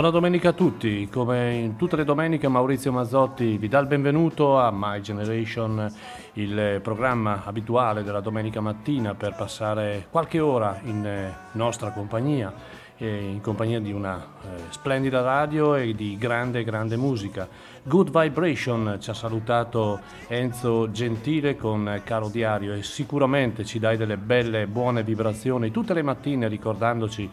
Buona domenica a tutti, come in tutte le domeniche Maurizio Mazzotti vi dà il benvenuto a My Generation, il programma abituale della domenica mattina per passare qualche ora in eh, nostra compagnia, in compagnia di una eh, splendida radio e di grande, grande musica. Good Vibration ci ha salutato Enzo Gentile con Caro Diario e sicuramente ci dai delle belle, buone vibrazioni tutte le mattine ricordandoci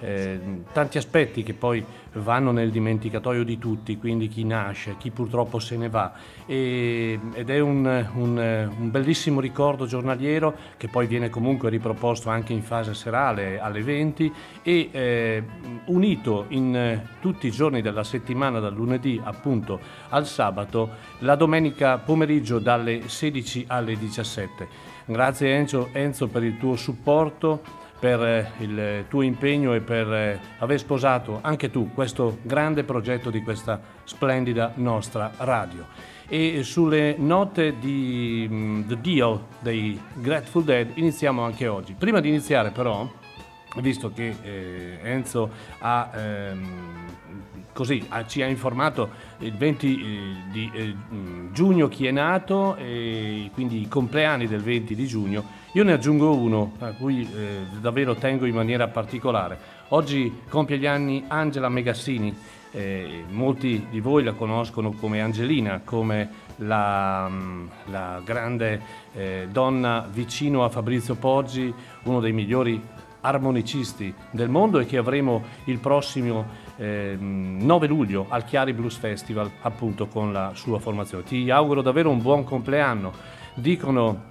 eh, tanti aspetti che poi vanno nel dimenticatoio di tutti, quindi chi nasce, chi purtroppo se ne va. E, ed è un, un, un, bellissimo ricordo giornaliero che poi viene comunque riproposto anche in fase serale alle 20 e eh, unito in tutti i giorni della settimana, dal lunedì appunto al sabato, la domenica pomeriggio dalle 16 alle 17. Grazie Enzo, Enzo per il tuo supporto per eh, il tuo impegno e per eh, aver sposato anche tu questo grande progetto di questa splendida nostra radio. E sulle note di um, The Deal dei Grateful Dead iniziamo anche oggi. Prima di iniziare però, visto che eh, Enzo ha... Ehm, così ci ha informato il 20 eh, di eh, giugno chi è nato e quindi i compleanni del 20 di giugno io ne aggiungo uno a cui eh, davvero tengo in maniera particolare. Oggi compie gli anni Angela Megassini, eh, molti di voi la conoscono come Angelina, come la, mm, la grande eh, donna vicino a Fabrizio Poggi, uno dei migliori armonicisti del mondo e che avremo il prossimo eh, 9 luglio al Chiari Blues Festival appunto con la sua formazione. Ti auguro davvero un buon compleanno. Dicono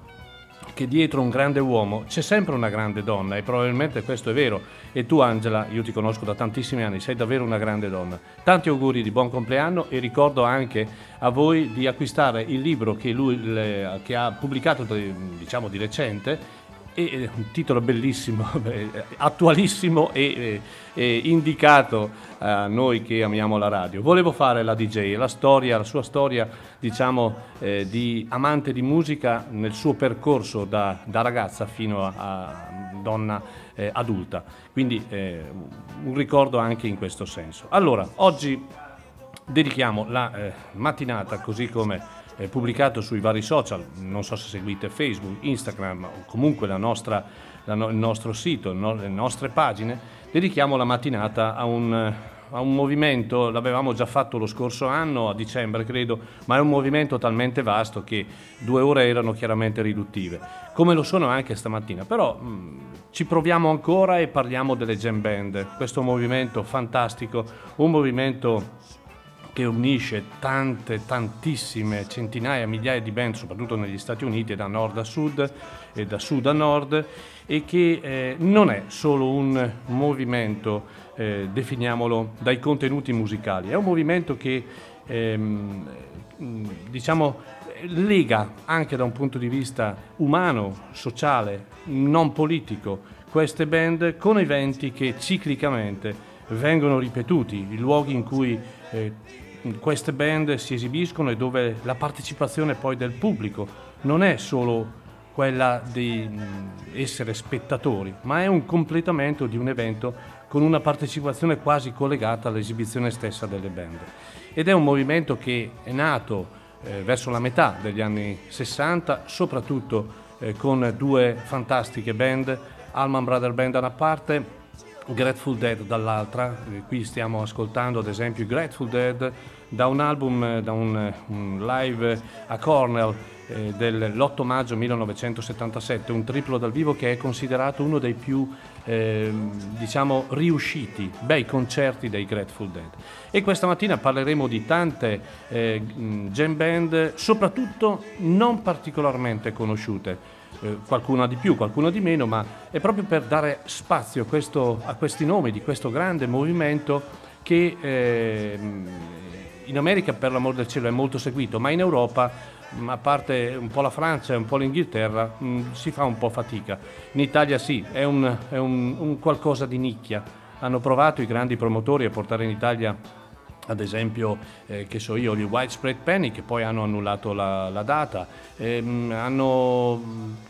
che dietro un grande uomo c'è sempre una grande donna e probabilmente questo è vero. E tu Angela, io ti conosco da tantissimi anni, sei davvero una grande donna. Tanti auguri di buon compleanno e ricordo anche a voi di acquistare il libro che lui le, che ha pubblicato diciamo di recente e un titolo bellissimo, attualissimo e, e, indicato a noi che amiamo la radio. Volevo fare la DJ, la storia, la sua storia, diciamo, eh, di amante di musica nel suo percorso da, da ragazza fino a, a donna eh, adulta. Quindi eh, un ricordo anche in questo senso. Allora, oggi dedichiamo la eh, mattinata così come eh, pubblicato sui vari social, non so se seguite Facebook, Instagram o comunque la nostra, la no, il nostro sito, no, le nostre pagine, dedichiamo la mattinata a un, a un movimento, l'avevamo già fatto lo scorso anno, a dicembre credo, ma è un movimento talmente vasto che due ore erano chiaramente riduttive, come lo sono anche stamattina, però mh, mm, ci proviamo ancora e parliamo delle jam band, questo movimento fantastico, un movimento che unisce tante, tantissime, centinaia, migliaia di band, soprattutto negli Stati Uniti, da nord a sud e da sud a nord, e che eh, non è solo un movimento, eh, definiamolo, dai contenuti musicali, è un movimento che, ehm, diciamo, lega anche da un punto di vista umano, sociale, non politico, queste band con eventi che ciclicamente vengono ripetuti, i luoghi in cui eh, queste band si esibiscono e dove la partecipazione poi del pubblico non è solo quella di mm, essere spettatori, ma è un completamento di un evento con una partecipazione quasi collegata all'esibizione stessa delle band. Ed è un movimento che è nato eh, verso la metà degli anni 60, soprattutto eh, con due fantastiche band, Alman Brother Band da una parte Grateful Dead dall'altra. Qui stiamo ascoltando ad esempio Grateful Dead da un album, da un, un live a Cornell eh, dell'8 maggio 1977, un triplo dal vivo che è considerato uno dei più eh, diciamo riusciti, bei concerti dei Grateful Dead. E questa mattina parleremo di tante eh, jam band, soprattutto non particolarmente conosciute. Eh, qualcuna di più, qualcuna di meno, ma è proprio per dare spazio questo, a questi nomi di questo grande movimento che eh, in America per l'amor del cielo è molto seguito, ma in Europa, a parte un po' la Francia e un po' l'Inghilterra, mh, si fa un po' fatica. In Italia sì, è, un, è un, un qualcosa di nicchia. Hanno provato i grandi promotori a portare in Italia ad esempio, eh, che so io, gli Widespread Penny che poi hanno annullato la, la data, ehm, hanno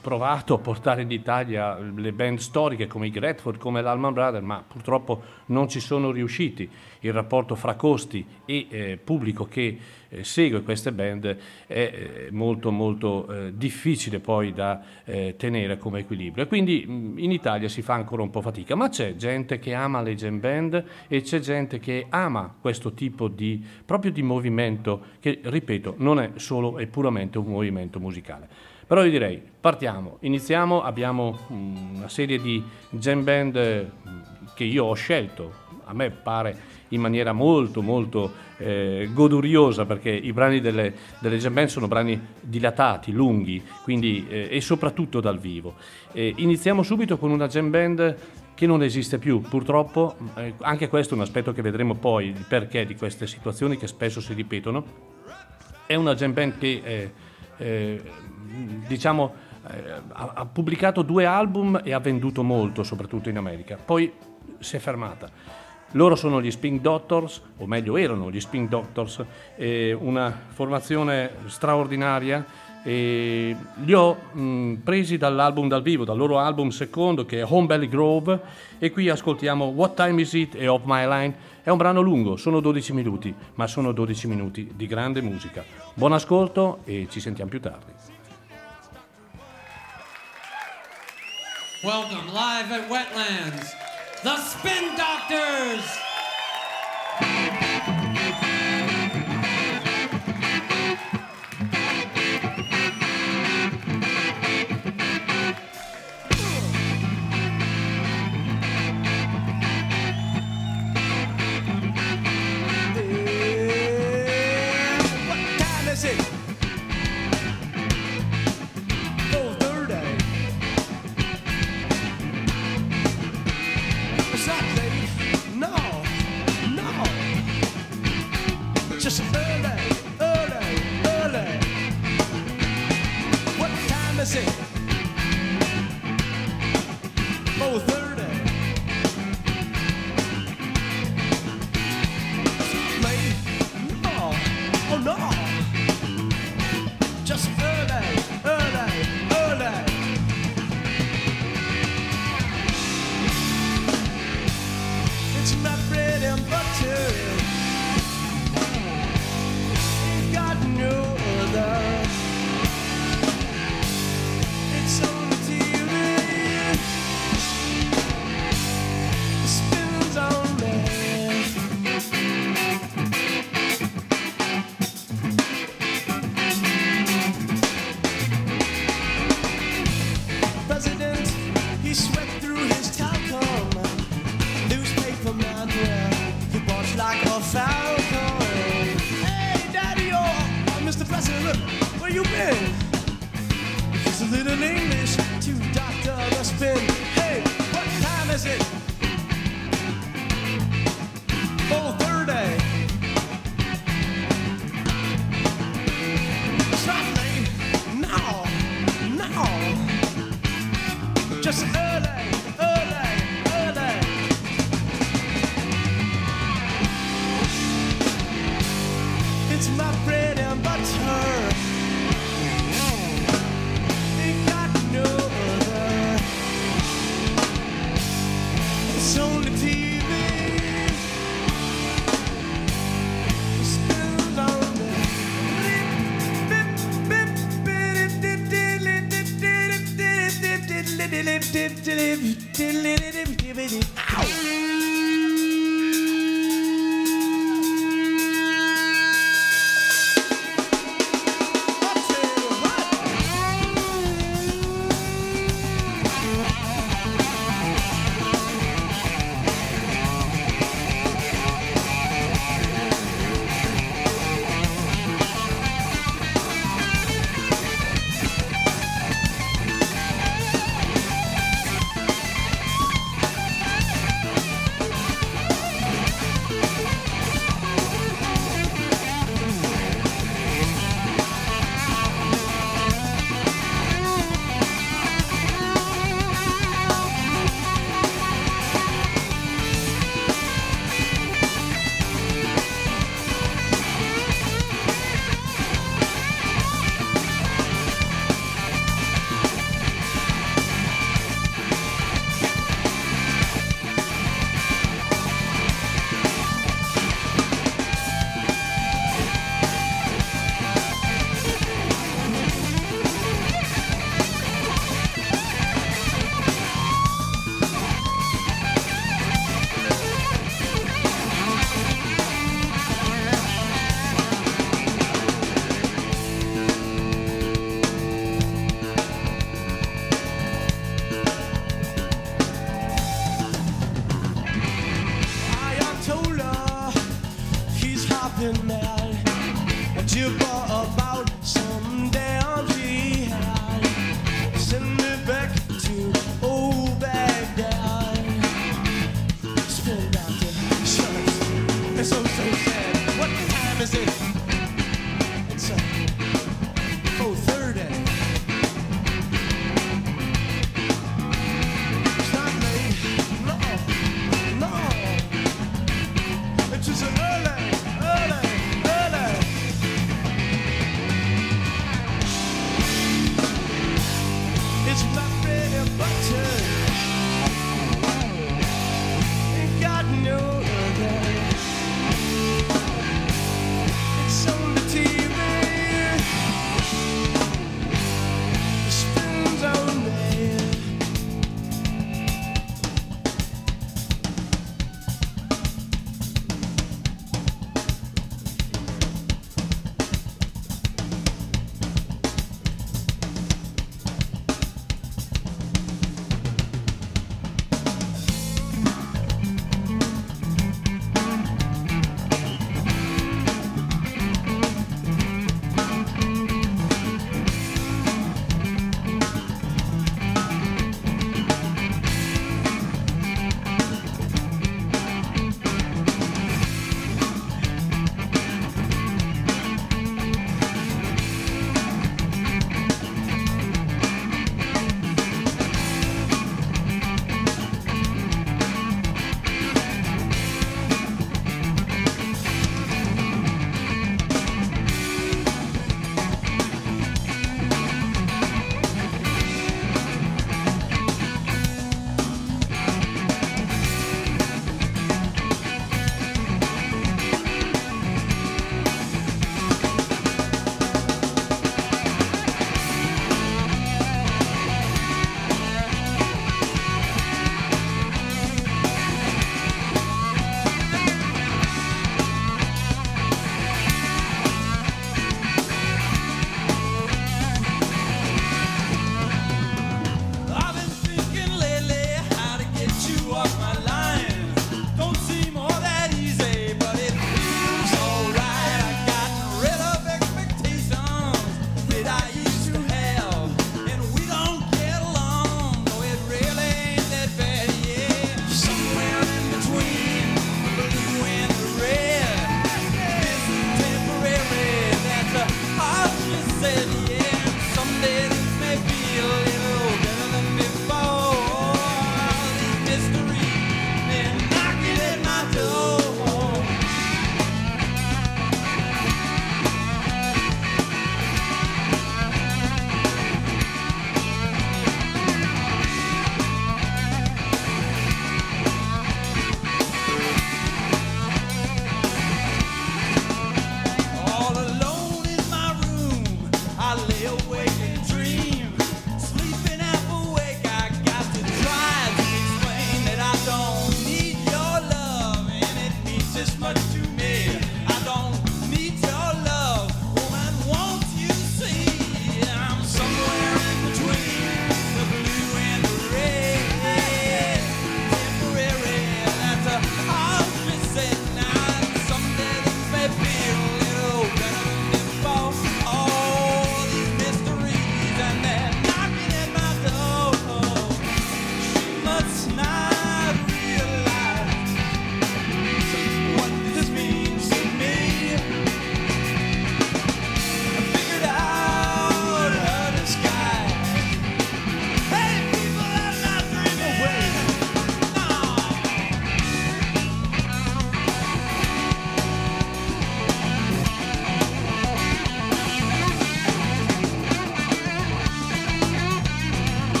provato a portare in Italia le band storiche come i Gretford, come l'Alman Brothers, ma purtroppo non ci sono riusciti. Il rapporto fra costi e eh, pubblico che eh, segue queste band è eh, molto molto eh, difficile poi da eh, tenere come equilibrio. quindi mh, in Italia si fa ancora un po' fatica, ma c'è gente che ama le jam band e c'è gente che ama questo tipo di proprio di movimento che ripeto non è solo e puramente un movimento musicale. Però io direi, partiamo, iniziamo, abbiamo una serie di jam band che io ho scelto, a me pare in maniera molto molto eh, goduriosa perché i brani delle, delle jam band sono brani dilatati, lunghi quindi, eh, e soprattutto dal vivo. Eh, iniziamo subito con una jam band che non esiste più purtroppo, eh, anche questo è un aspetto che vedremo poi, il perché di queste situazioni che spesso si ripetono. È una jam band che eh, eh, diciamo, ha, ha, pubblicato due album e ha venduto molto, soprattutto in America. Poi si è fermata. Loro sono gli Spin Doctors, o meglio erano gli Spin Doctors, eh, una formazione straordinaria. E li ho mh, presi dall'album dal vivo, dal loro album secondo che è Home Belly Grove e qui ascoltiamo What Time Is It e Off My Line. È un brano lungo, sono 12 minuti, ma sono 12 minuti di grande musica. Buon ascolto e ci sentiamo più tardi. Welcome live at Wetlands, the Spin Doctors! that?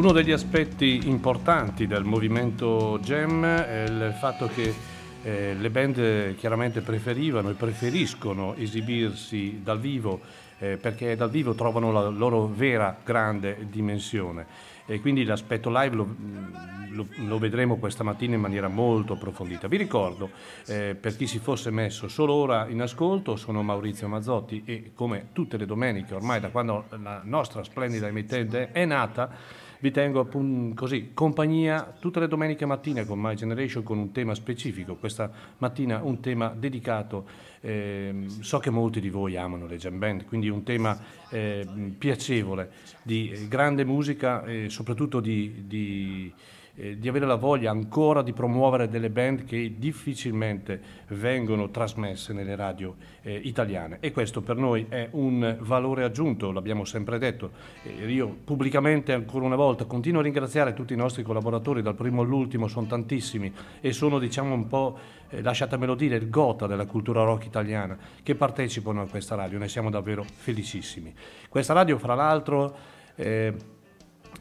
Uno degli aspetti importanti del movimento Jam è il fatto che eh, le band chiaramente preferivano e preferiscono esibirsi dal vivo eh, perché dal vivo trovano la loro vera grande dimensione e quindi l'aspetto live lo, lo, lo, vedremo questa mattina in maniera molto approfondita. Vi ricordo, eh, per chi si fosse messo solo ora in ascolto, sono Maurizio Mazzotti e come tutte le domeniche, ormai da quando la nostra splendida emittente è nata, vi tengo appunto così compagnia tutte le domeniche mattine con My Generation con un tema specifico. Questa mattina un tema dedicato, eh, so che molti di voi amano le jam band, quindi un tema eh, piacevole di grande musica e soprattutto di, di eh, di avere la voglia ancora di promuovere delle band che difficilmente vengono trasmesse nelle radio eh, italiane e questo per noi è un valore aggiunto, l'abbiamo sempre detto. Eh, io pubblicamente ancora una volta continuo a ringraziare tutti i nostri collaboratori, dal primo all'ultimo sono tantissimi e sono diciamo un po', eh, lasciatemelo dire, il gota della cultura rock italiana che partecipano a questa radio, ne siamo davvero felicissimi. Questa radio fra l'altro eh,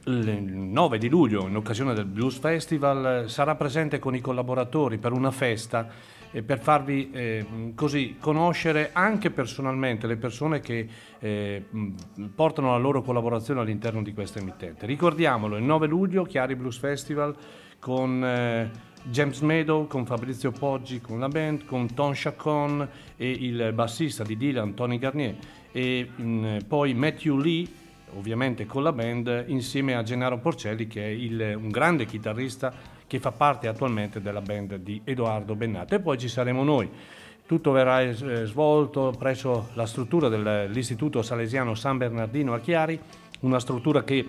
il 9 di luglio, in occasione del Blues Festival, sarà presente con i collaboratori per una festa e per farvi eh, così conoscere anche personalmente le persone che eh, portano la loro collaborazione all'interno di questa emittente. Ricordiamolo, il 9 luglio, Chiari Blues Festival con eh, James Meadow, con Fabrizio Poggi, con la band, con Tom Chacon e il bassista di Dylan, Tony Garnier e mh, mm, poi Matthew Lee ovviamente con la band, insieme a Gennaro Porcelli che è il, un grande chitarrista che fa parte attualmente della band di Edoardo Bennato. E poi ci saremo noi. Tutto verrà eh, svolto presso la struttura dell'Istituto Salesiano San Bernardino a Chiari, una struttura che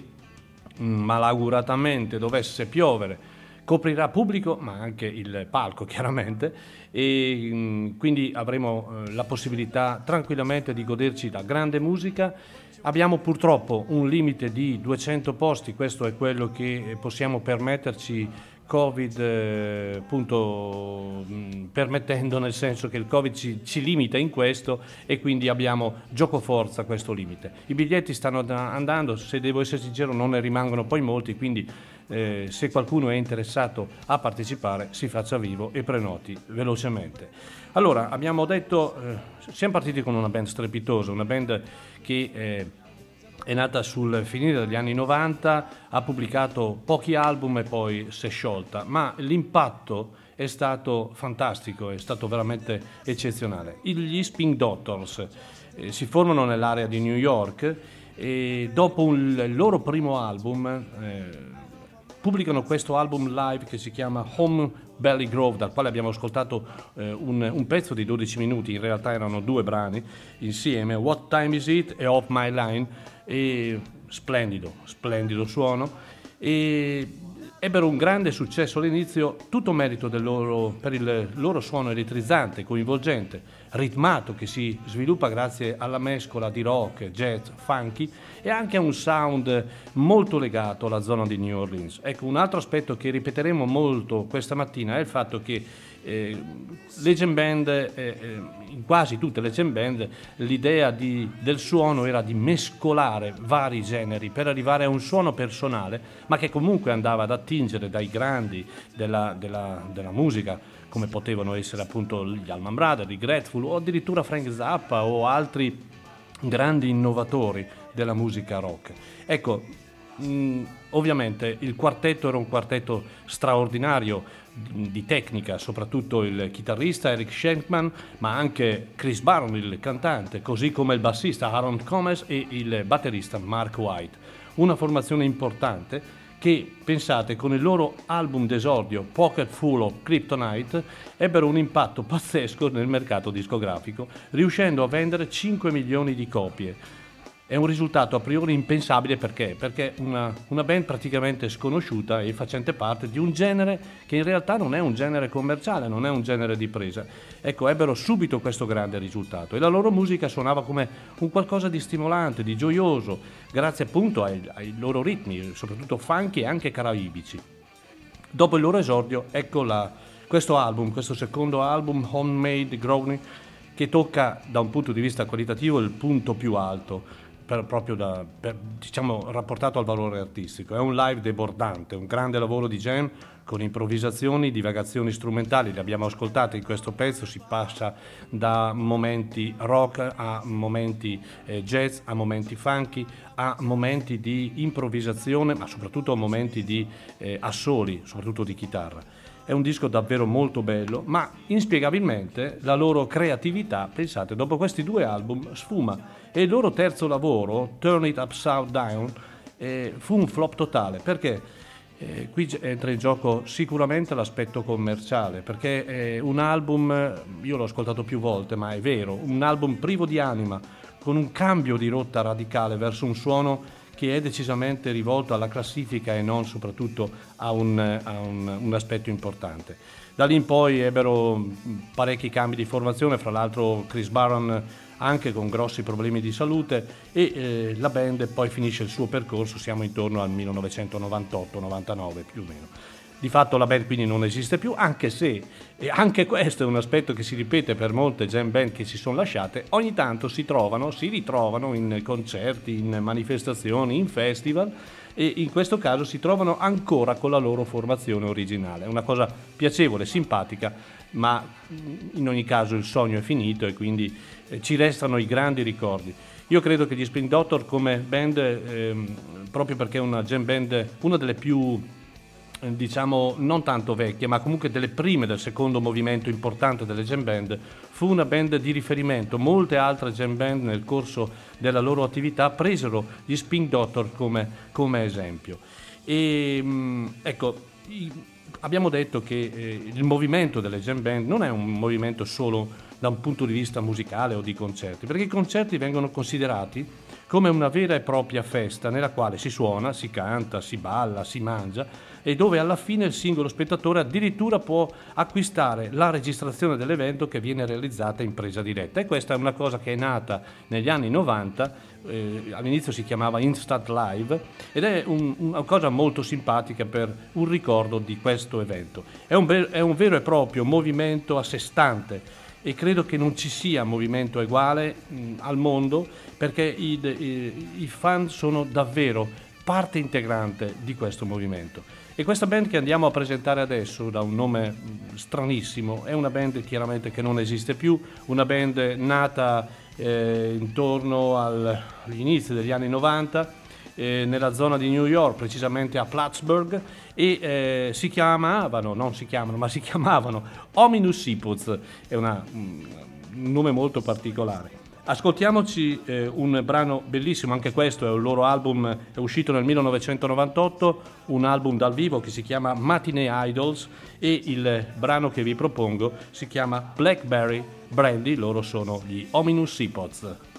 mm, malauguratamente dovesse piovere coprirà pubblico ma anche il palco chiaramente e mm, quindi avremo eh, la possibilità tranquillamente di goderci la grande musica Abbiamo purtroppo un limite di 200 posti, questo è quello che possiamo permetterci Covid eh, appunto mh, permettendo nel senso che il Covid ci, ci, limita in questo e quindi abbiamo gioco forza questo limite. I biglietti stanno andando, se devo essere sincero non ne rimangono poi molti, quindi eh, se qualcuno è interessato a partecipare si faccia vivo e prenoti velocemente. Allora, abbiamo detto, eh, siamo partiti con una band strepitosa, una band che eh, è nata sul finire degli anni 90, ha pubblicato pochi album e poi si è sciolta, ma l'impatto è stato fantastico, è stato veramente eccezionale. Gli Spin Doctors eh, si formano nell'area di New York e dopo il loro primo album eh, pubblicano questo album live che si chiama Home Belly Grove, dal quale abbiamo ascoltato eh, un, un, pezzo di 12 minuti, in realtà erano due brani insieme, What Time Is It e Off My Line, e splendido, splendido suono. E ebbero un grande successo all'inizio, tutto merito loro, per il loro suono elettrizzante, coinvolgente, ritmato che si sviluppa grazie alla mescola di rock, jazz, funky e anche un sound molto legato alla zona di New Orleans. Ecco, un altro aspetto che ripeteremo molto questa mattina è il fatto che eh, le jam band, eh, eh, in quasi tutte le jam band, l'idea di, del suono era di mescolare vari generi per arrivare a un suono personale, ma che comunque andava ad attingere dai grandi della, della, della musica, come potevano essere appunto gli Allman Brothers, i Grateful o addirittura Frank Zappa o altri grandi innovatori della musica rock. Ecco, mh, mm, ovviamente il quartetto era un quartetto straordinario di tecnica, soprattutto il chitarrista Eric Schenkman, ma anche Chris Barron, il cantante, così come il bassista Aaron Comes e il batterista Mark White. Una formazione importante che, pensate, con il loro album d'esordio Pocket Full of Kryptonite ebbero un impatto pazzesco nel mercato discografico, riuscendo a vendere 5 milioni di copie è un risultato a priori impensabile perché? Perché una, una, band praticamente sconosciuta e facente parte di un genere che in realtà non è un genere commerciale, non è un genere di presa. Ecco, ebbero subito questo grande risultato e la loro musica suonava come un qualcosa di stimolante, di gioioso, grazie appunto ai, ai loro ritmi, soprattutto funky e anche caraibici. Dopo il loro esordio, ecco la, questo album, questo secondo album, Homemade Growing, che tocca da un punto di vista qualitativo il punto più alto per, proprio da, per, diciamo, rapportato al valore artistico. È un live debordante, un grande lavoro di jam con improvvisazioni, divagazioni strumentali, le abbiamo ascoltate in questo pezzo, si passa da momenti rock a momenti eh, jazz, a momenti funky, a momenti di improvvisazione, ma soprattutto a momenti di eh, assoli, soprattutto di chitarra. È un disco davvero molto bello, ma inspiegabilmente la loro creatività, pensate, dopo questi due album sfuma e il loro terzo lavoro, Turn It Upside Down, eh, fu un flop totale. Perché? Eh, qui entra in gioco sicuramente l'aspetto commerciale, perché è un album, io l'ho ascoltato più volte, ma è vero, un album privo di anima, con un cambio di rotta radicale verso un suono che è decisamente rivolto alla classifica e non soprattutto a un, a un, un aspetto importante. Da lì in poi ebbero parecchi cambi di formazione, fra l'altro Chris Barron anche con grossi problemi di salute e eh, la band poi finisce il suo percorso, siamo intorno al 1998-99 più o meno. Di fatto la band quindi non esiste più, anche se, e anche questo è un aspetto che si ripete per molte jam band che si sono lasciate, ogni tanto si trovano, si ritrovano in concerti, in manifestazioni, in festival e in questo caso si trovano ancora con la loro formazione originale. È una cosa piacevole, simpatica, ma in ogni caso il sogno è finito e quindi eh, ci restano i grandi ricordi. Io credo che gli Spin Doctor come band, ehm, proprio perché è una jam band, una delle più diciamo non tanto vecchie, ma comunque delle prime del secondo movimento importante delle jam band, fu una band di riferimento. Molte altre jam band nel corso della loro attività presero gli Spin Doctor come, come esempio. E mm, ecco, abbiamo detto che eh, il movimento delle jam band non è un movimento solo da un punto di vista musicale o di concerti, perché i concerti vengono considerati come una vera e propria festa nella quale si suona, si canta, si balla, si mangia e dove alla fine il singolo spettatore addirittura può acquistare la registrazione dell'evento che viene realizzata in presa diretta. E questa è una cosa che è nata negli anni 90, eh, all'inizio si chiamava Instant Live ed è un, una cosa molto simpatica per un ricordo di questo evento. È un, è un vero e proprio movimento a sé stante e credo che non ci sia movimento uguale mh, al mondo perché i, i, i, fan sono davvero parte integrante di questo movimento. E questa band che andiamo a presentare adesso, da un nome stranissimo, è una band chiaramente che non esiste più, una band nata eh, intorno al, agli inizi degli anni 90 eh, nella zona di New York, precisamente a Plattsburgh, e eh, si chiamavano, non si chiamano, ma si chiamavano Ominous Seapoots, è una, un nome molto particolare. Ascoltiamoci eh, un brano bellissimo, anche questo è un loro album, è uscito nel 1998, un album dal vivo che si chiama Matinee Idols e il brano che vi propongo si chiama Blackberry Brandy, loro sono gli Ominous Seapods.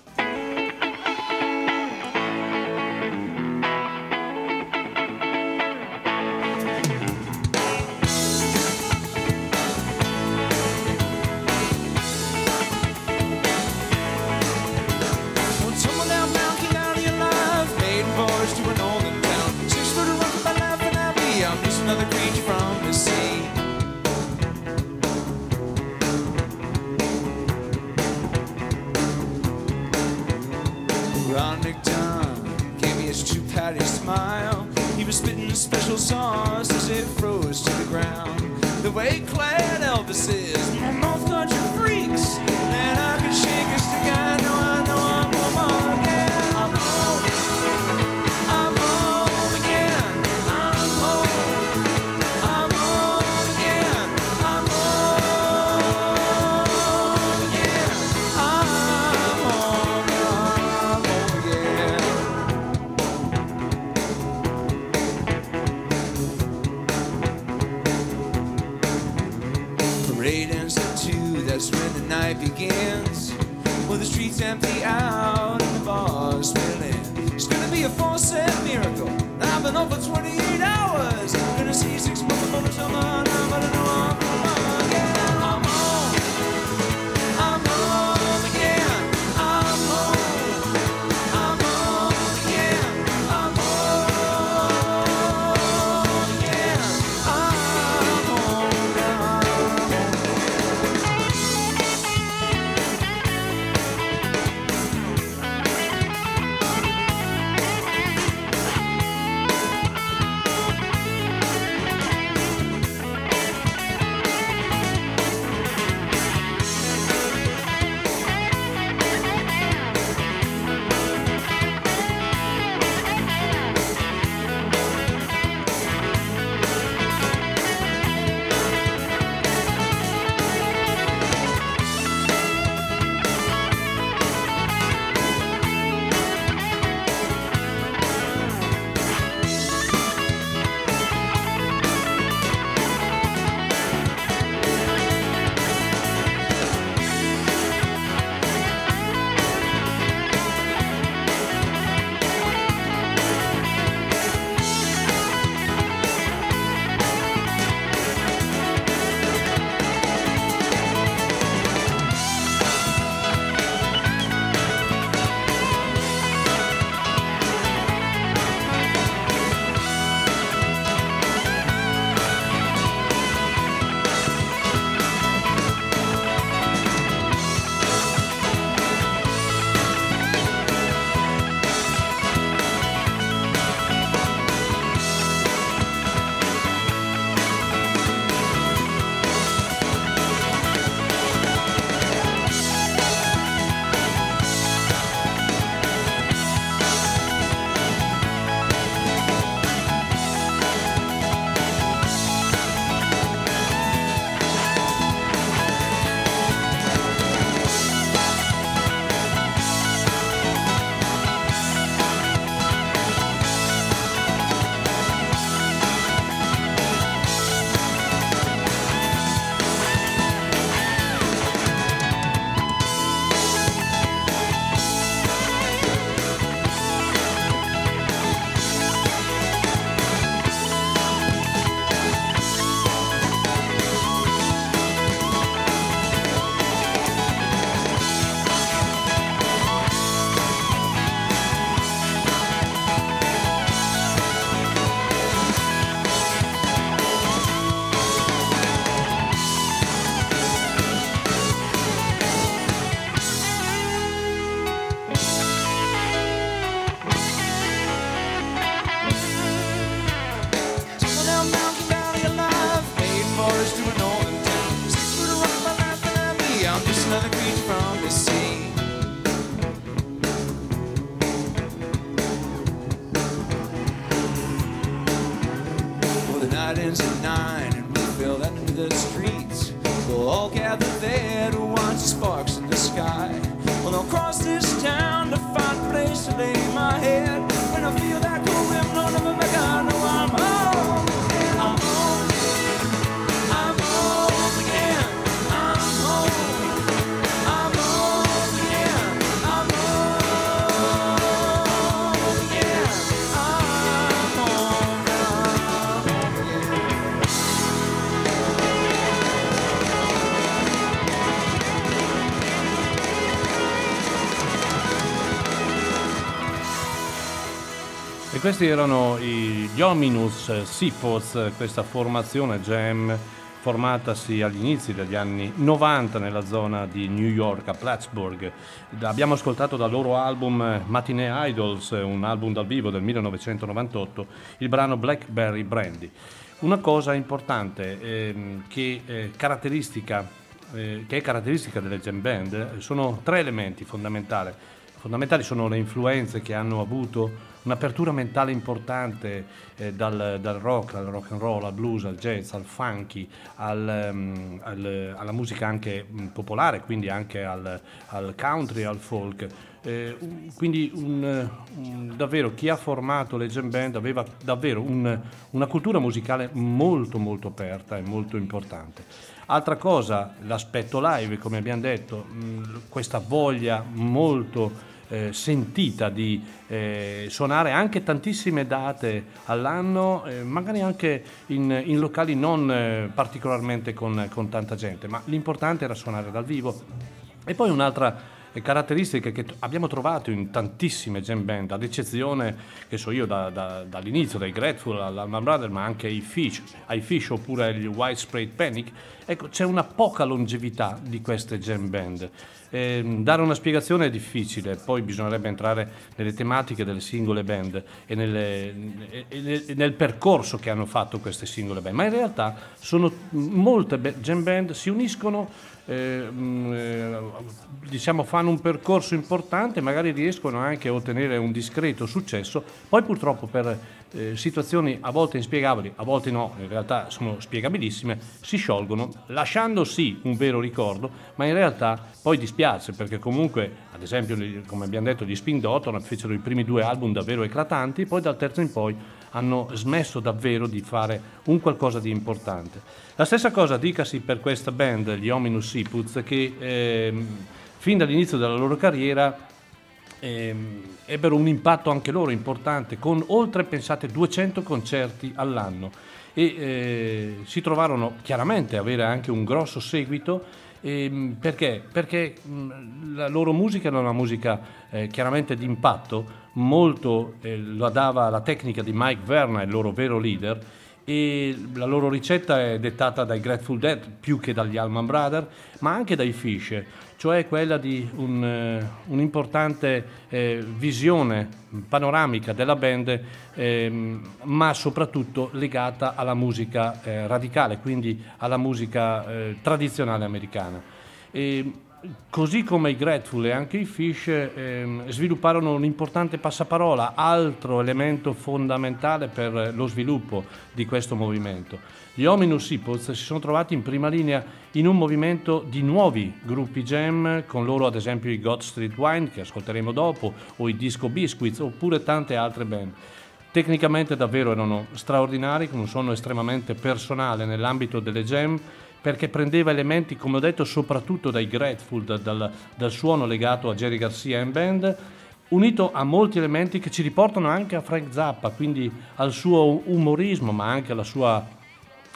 Feel that questi erano gli Ominous Seaports, questa formazione jam formatasi agli inizi degli anni 90 nella zona di New York, a Plattsburgh. Abbiamo ascoltato dal loro album Matinee Idols, un album dal vivo del 1998, il brano Blackberry Brandy. Una cosa importante ehm, che, eh, eh, che è caratteristica delle jam band eh, sono tre elementi fondamentali. Fondamentali sono le influenze che hanno avuto un'apertura mentale importante eh, dal, dal rock, al rock and roll, al blues, al jazz, al funky, al, ehm, al- alla musica anche mh, popolare, quindi anche al, al country, al folk. Eh, un- quindi un, un- davvero chi ha formato le jam band aveva davvero un- una cultura musicale molto molto aperta e molto importante. Altra cosa, l'aspetto live, come abbiamo detto, mh, questa voglia molto eh, sentita di eh, suonare anche tantissime date all'anno, eh, magari anche in, in locali non eh, particolarmente con, con tanta gente, ma l'importante era suonare dal vivo. E poi un'altra eh, caratteristica che abbiamo trovato in tantissime jam band, ad eccezione, che so io, da- da- dall'inizio, dai Grateful all'Alman Brothers, ma anche ai Fish, ai Fish oppure agli Widespread Panic, ecco, c'è una poca longevità di queste jam band. Ehm, dare una spiegazione è difficile, poi bisognerebbe entrare nelle tematiche delle singole band e, nelle- e- nel, e nel percorso che hanno fatto queste singole band, ma in realtà sono molte jam band si uniscono eh, mh, eh, diciamo fanno un percorso importante, magari riescono anche a ottenere un discreto successo, poi purtroppo per eh, situazioni a volte inspiegabili, a volte no, in realtà sono spiegabilissime, si sciolgono, lasciando sì un vero ricordo, ma in realtà poi dispiace perché comunque, ad esempio, come abbiamo detto, gli Spin Doctor fecero i primi due album davvero eclatanti, poi dal terzo in poi hanno smesso davvero di fare un qualcosa di importante. La stessa cosa dicasi per questa band, gli Ominous Seaputs, che ehm, fin dall'inizio della loro carriera ehm, ebbero un impatto anche loro importante, con oltre, pensate, 200 concerti all'anno e eh, si trovarono chiaramente a avere anche un grosso seguito. ehm, perché? Perché la loro musica era una musica eh, chiaramente di impatto, molto eh, lo dava la tecnica di Mike Verna, il loro vero leader, e la loro ricetta è dettata dai Grateful Dead più che dagli Allman Brothers, ma anche dai Fish, cioè quella di un, eh, un'importante eh, visione panoramica della band, ehm, ma soprattutto legata alla musica eh, radicale, quindi alla musica eh, tradizionale americana. E, Così come i Grateful e anche i Fish ehm, svilupparono un importante passaparola, altro elemento fondamentale per lo sviluppo di questo movimento. Gli Ominous Seapods si sono trovati in prima linea in un movimento di nuovi gruppi jam, con loro ad esempio i God Street Wine, che ascolteremo dopo, o i Disco Biscuits, oppure tante altre band. Tecnicamente davvero erano straordinari, con un suono estremamente personale nell'ambito delle jam, perché prendeva elementi, come ho detto, soprattutto dai Grateful, da- dal, dal suono legato a Jerry Garcia and Band, unito a molti elementi che ci riportano anche a Frank Zappa, quindi al suo umorismo, ma anche alla sua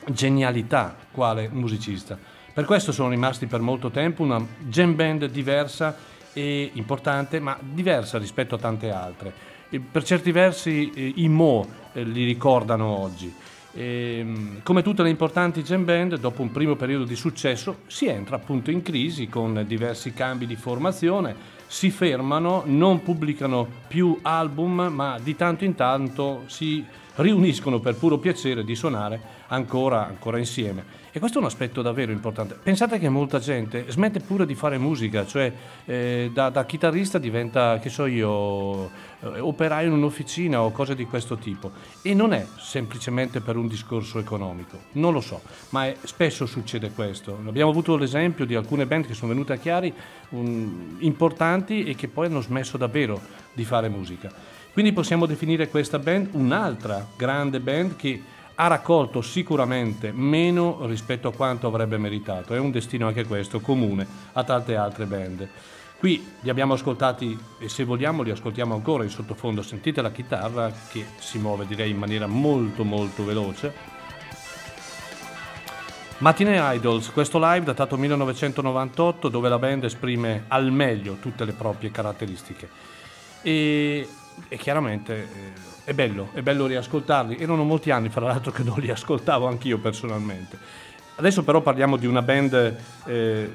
genialità quale musicista. Per questo sono rimasti per molto tempo una jam band diversa e importante, ma diversa rispetto a tante altre. E per certi versi eh, i Mo eh, li ricordano oggi. Ehm, come tutte le importanti jam band, dopo un primo periodo di successo si entra appunto in crisi con diversi cambi di formazione, si fermano, non pubblicano più album, ma di tanto in tanto si riuniscono per puro piacere di suonare ancora, ancora insieme. E questo è un aspetto davvero importante. Pensate che molta gente smette pure di fare musica, cioè eh, da, da, chitarrista diventa, che so io, eh, operaio in un'officina o cose di questo tipo. E non è semplicemente per un discorso economico, non lo so, ma è, spesso succede questo. Abbiamo avuto l'esempio di alcune band che sono venute a Chiari um, importanti e che poi hanno smesso davvero di fare musica. Quindi possiamo definire questa band un'altra grande band che ha raccolto sicuramente meno rispetto a quanto avrebbe meritato. È un destino anche questo comune a tante altre band. Qui li abbiamo ascoltati e se vogliamo li ascoltiamo ancora in sottofondo. Sentite la chitarra che si muove direi in maniera molto molto veloce. Matinee Idols, questo live datato 1998 dove la band esprime al meglio tutte le proprie caratteristiche. E, e chiaramente eh, è bello, è bello riascoltarli. Erano molti anni, fra l'altro, che non li ascoltavo anch'io personalmente. Adesso però parliamo di una band eh,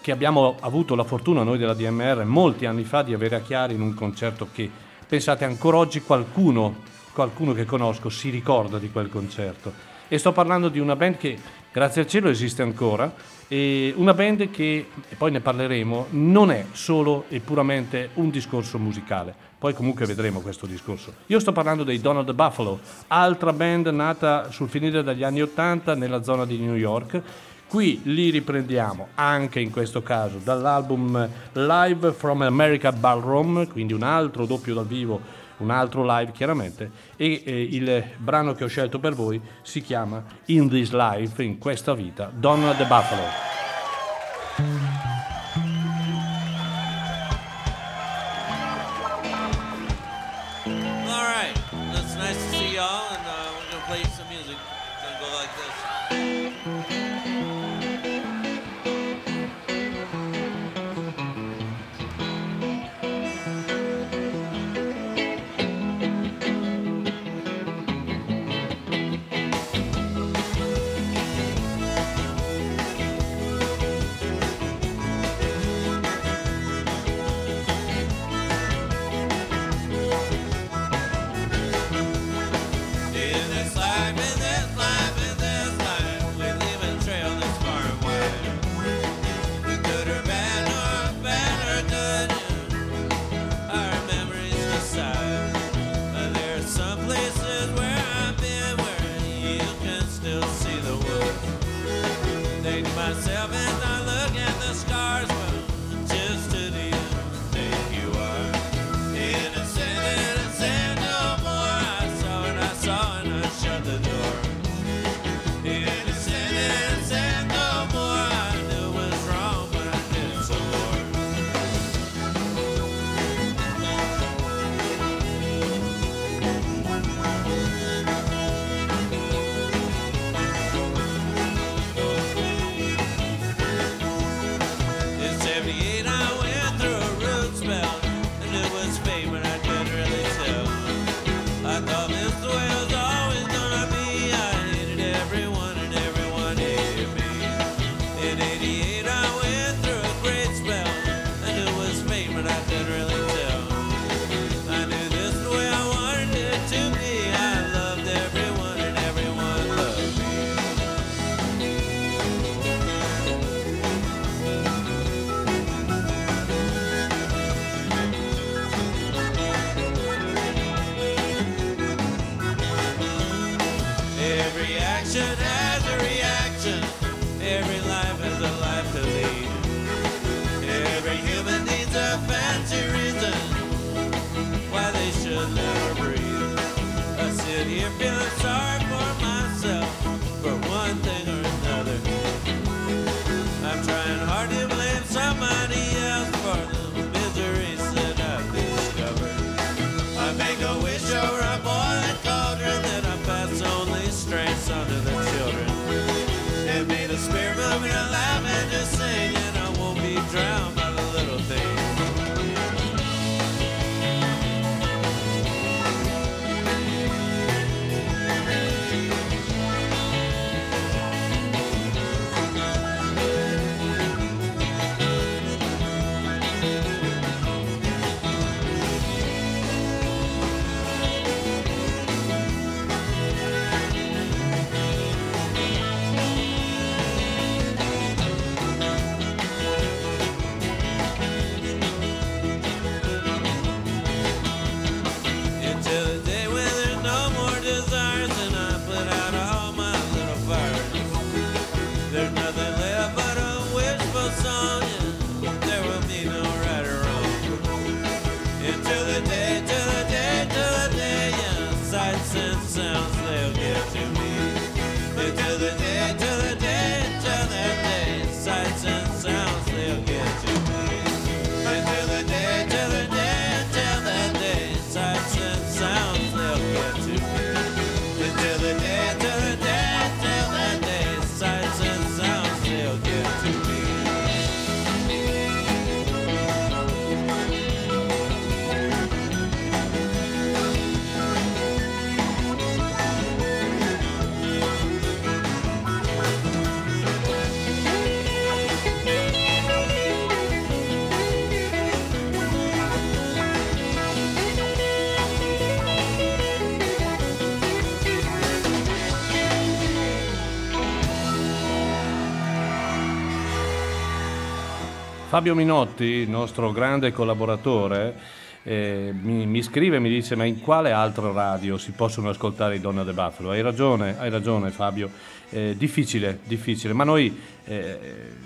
che abbiamo avuto la fortuna noi della DMR molti anni fa di avere a Chiari in un concerto che, pensate, ancora oggi qualcuno, qualcuno che conosco si ricorda di quel concerto. E sto parlando di una band che, grazie al cielo, esiste ancora. E una band che, e poi ne parleremo, non è solo e puramente un discorso musicale poi comunque vedremo questo discorso. Io sto parlando dei Donald Buffalo, altra band nata sul finire degli anni 80 nella zona di New York. Qui li riprendiamo anche in questo caso dall'album Live from America Ballroom, quindi un altro doppio dal vivo, un altro live chiaramente, e eh, il brano che ho scelto per voi si chiama In This Life, in questa vita, Donald Buffalo. baby, Fabio Minotti, nostro grande collaboratore, eh, mi, mi, scrive e mi dice ma in quale altro radio si possono ascoltare i Donna de Buffalo? Hai ragione, hai ragione Fabio, eh, difficile, difficile, ma noi eh,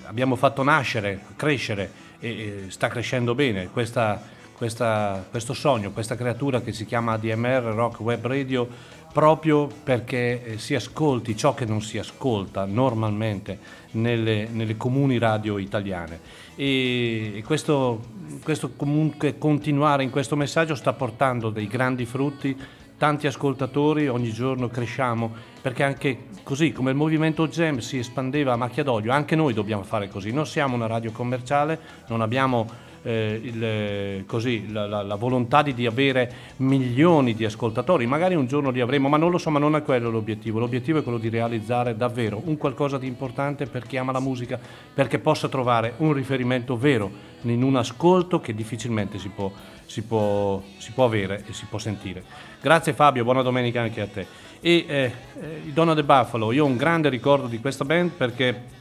abbiamo fatto nascere, crescere e sta crescendo bene questa, questa, questo sogno, questa creatura che si chiama ADMR Rock Web Radio proprio perché eh, si ascolti ciò che non si ascolta normalmente nelle, nelle comuni radio italiane. E questo, questo comunque continuare in questo messaggio sta portando dei grandi frutti tanti ascoltatori, ogni giorno cresciamo, perché anche così come il movimento GEM si espandeva a macchia d'olio, anche noi dobbiamo fare così. Non siamo una radio commerciale, non abbiamo eh, il, così, la, la, la, volontà di, di, avere milioni di ascoltatori, magari un giorno li avremo, ma non lo so, ma non è quello l'obiettivo, l'obiettivo è quello di realizzare davvero un qualcosa di importante per chi ama la musica, perché possa trovare un riferimento vero in un ascolto che difficilmente si può, si può, si può avere e si può sentire. Grazie Fabio, buona domenica anche a te. E eh, eh, Donna de Buffalo, io ho un grande ricordo di questa band perché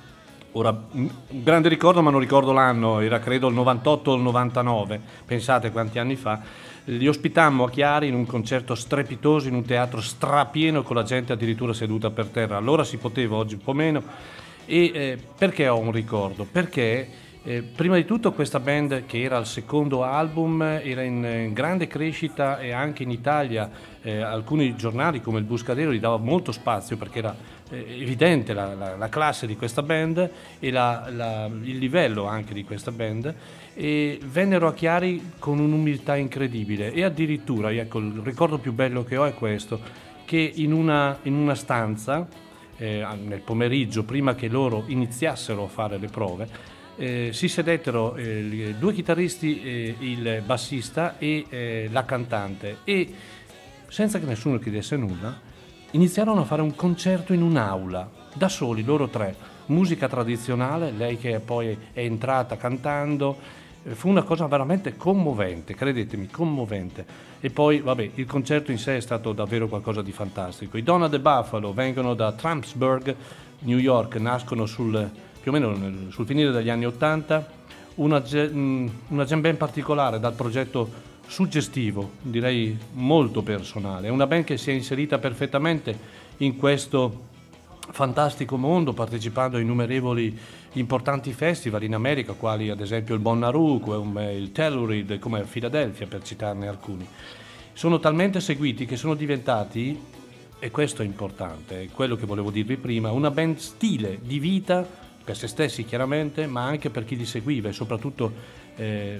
Ora, un grande ricordo, ma non ricordo l'anno, era credo il 98 o il 99, pensate quanti anni fa. Li ospitammo a Chiari in un concerto strepitoso in un teatro strapieno con la gente addirittura seduta per terra. Allora si poteva, oggi un po' meno. E eh, perché ho un ricordo? Perché eh, prima di tutto questa band che era il secondo album era in, in grande crescita e anche in Italia eh, alcuni giornali come il Buscadero gli dava molto spazio perché era eh, evidente la, la, la, classe di questa band e la, il livello anche di questa band e vennero a Chiari con un'umiltà incredibile e addirittura, ecco, il ricordo più bello che ho è questo, che in una, in una stanza eh, nel pomeriggio, prima che loro iniziassero a fare le prove, eh, si sedettero eh, due chitarristi, eh, il bassista e eh, la cantante e senza che nessuno chiedesse nulla iniziarono a fare un concerto in un'aula, da soli, loro tre, musica tradizionale, lei che poi è entrata cantando, eh, fu una cosa veramente commovente, credetemi, commovente. E poi, vabbè, il concerto in sé è stato davvero qualcosa di fantastico. I Donna de Buffalo vengono da Trumpsburg, New York, nascono sul, più o meno sul finire degli anni Ottanta, una, mm, una jam particolare dal progetto suggestivo, direi molto personale. Una band che si è inserita perfettamente in questo fantastico mondo, partecipando a innumerevoli importanti festival in America, quali ad esempio il Bonnaroo, il Telluride, come Philadelphia, per citarne alcuni. Sono talmente seguiti che sono diventati, e questo è importante, è quello che volevo dirvi prima, una band stile di vita per se stessi chiaramente, ma anche per chi li seguiva e soprattutto eh,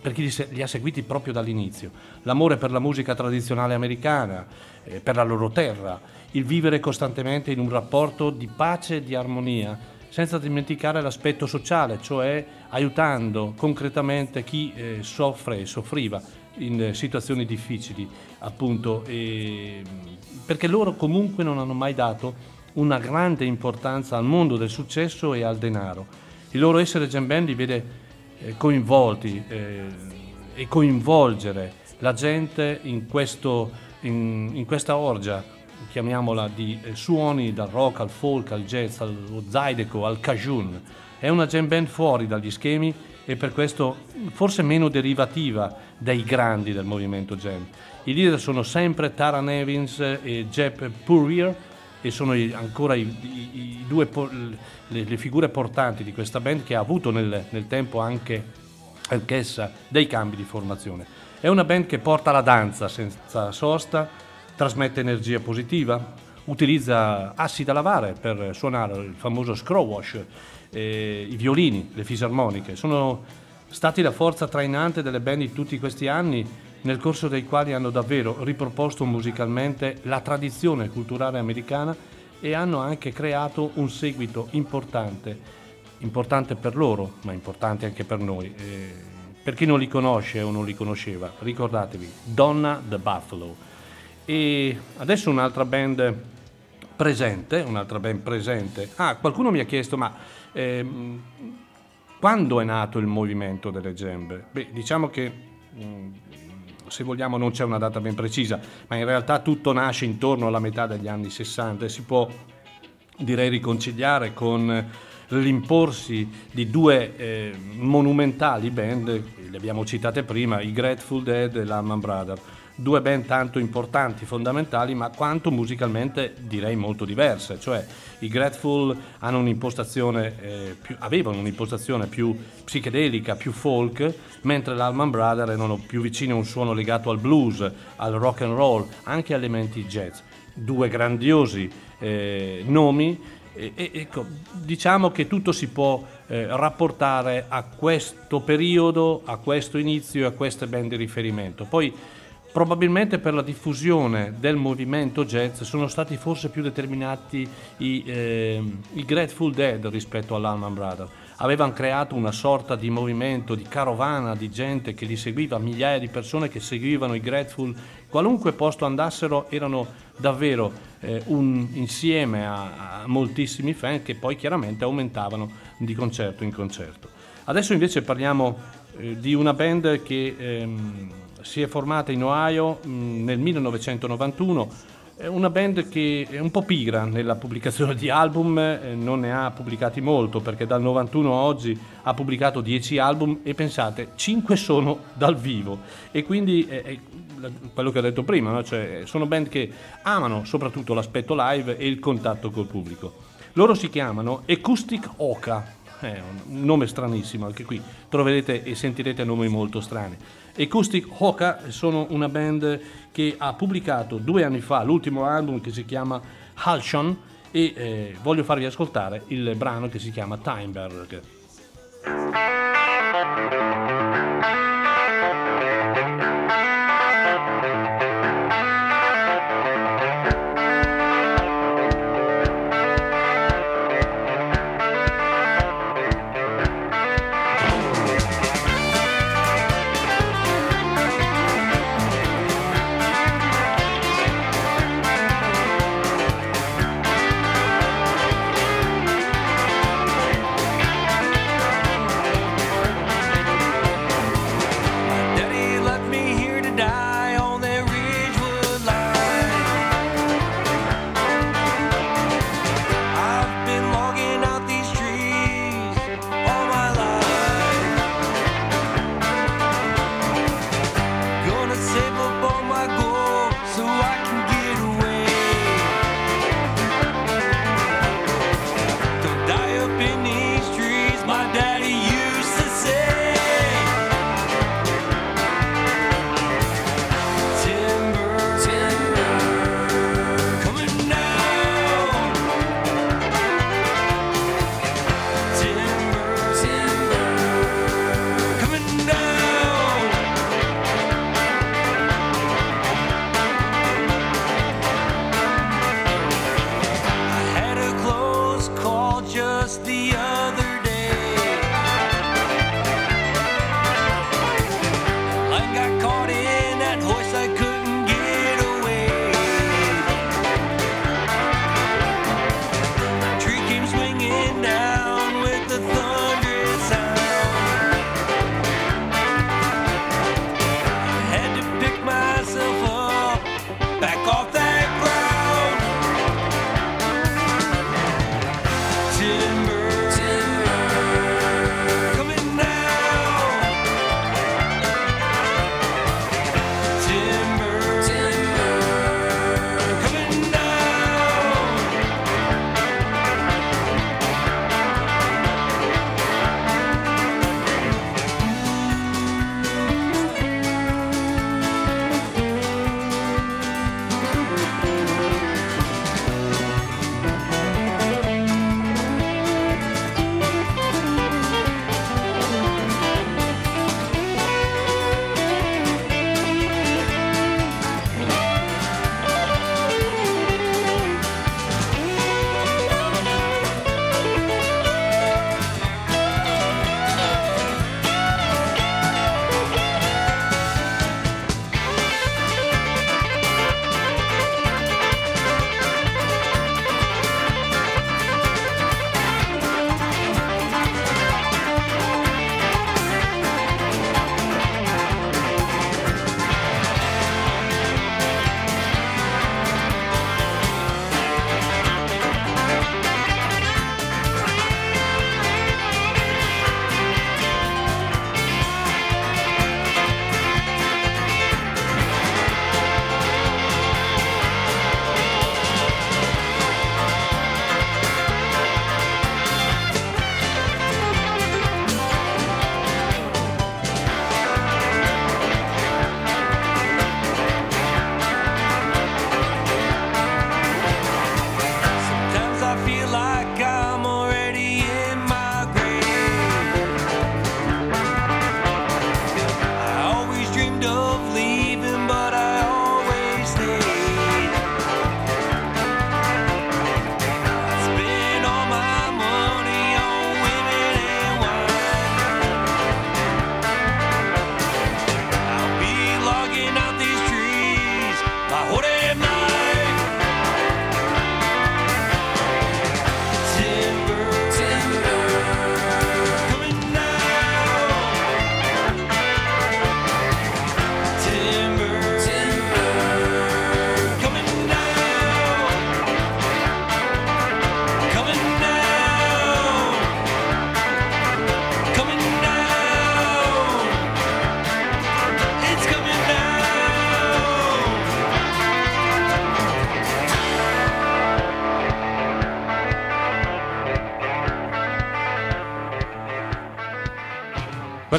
per chi li, li, ha seguiti proprio dall'inizio. L'amore per la musica tradizionale americana, eh, per la loro terra, il vivere costantemente in un rapporto di pace e di armonia, senza dimenticare l'aspetto sociale, cioè aiutando concretamente chi eh, soffre e soffriva in situazioni difficili, appunto, e, perché loro comunque non hanno mai dato una grande importanza al mondo del successo e al denaro. Il loro essere jam band li vede eh, coinvolti eh, e coinvolgere la gente in, questo, in, in questa orgia, chiamiamola, di eh, suoni dal rock al folk al jazz, allo zydeco, al cajun. È una jam band fuori dagli schemi e per questo forse meno derivativa dai grandi del movimento jam. I leader sono sempre Tara Nevins e Jeb Purrier, e sono ancora i, i, i due, le, le, figure portanti di questa band che ha avuto nel, nel tempo anche anch'essa dei cambi di formazione. È una band che porta la danza senza sosta, trasmette energia positiva, utilizza assi da lavare per suonare il famoso scroll wash, eh, i violini, le fisarmoniche. Sono stati la forza trainante delle band di tutti questi anni nel corso dei quali hanno davvero riproposto musicalmente la tradizione culturale americana e hanno anche creato un seguito importante, importante per loro, ma importante anche per noi. Eh, per chi non li conosce o non li conosceva, ricordatevi, Donna the Buffalo. E adesso un'altra band presente, un'altra band presente. Ah, qualcuno mi ha chiesto, ma ehm, quando è nato il movimento delle gembe? Beh, diciamo che mh, mm, se vogliamo non c'è una data ben precisa, ma in realtà tutto nasce intorno alla metà degli anni 60 e si può direi riconciliare con l'imporsi di due eh, monumentali band, le abbiamo citate prima, i Grateful Dead e l'Allman Brothers due band tanto importanti, fondamentali, ma quanto musicalmente direi molto diverse. Cioè i Grateful un'impostazione eh, più, avevano un'impostazione più psichedelica, più folk, mentre l'Alman Brothers erano più vicini a un suono legato al blues, al rock and roll, anche a elementi jazz. Due grandiosi eh, nomi. E, e, ecco, diciamo che tutto si può eh, rapportare a questo periodo, a questo inizio e a queste band di riferimento. Poi Probabilmente per la diffusione del movimento jazz sono stati forse più determinati i, eh, i Grateful Dead rispetto all'Allman Brothers. Avevano creato una sorta di movimento, di carovana di gente che li seguiva, migliaia di persone che seguivano i Grateful. Qualunque posto andassero erano davvero eh, un insieme a, a moltissimi fan che poi chiaramente aumentavano di concerto in concerto. Adesso invece parliamo eh, di una band che... Ehm, si è formata in Ohio mh, mm, nel 1991. È una band che è un po' pigra nella pubblicazione di album, eh, non ne ha pubblicati molto perché dal 91 a oggi ha pubblicato 10 album e pensate, 5 sono dal vivo e quindi è, è quello che ho detto prima, no? cioè, sono band che amano soprattutto l'aspetto live e il contatto col pubblico. Loro si chiamano Acoustic Oka, è un nome stranissimo, anche qui troverete e sentirete nomi molto strani. Acoustic Hoka sono una band che ha pubblicato due anni fa l'ultimo album che si chiama Halshon e eh, voglio farvi ascoltare il brano che si chiama Timeberg.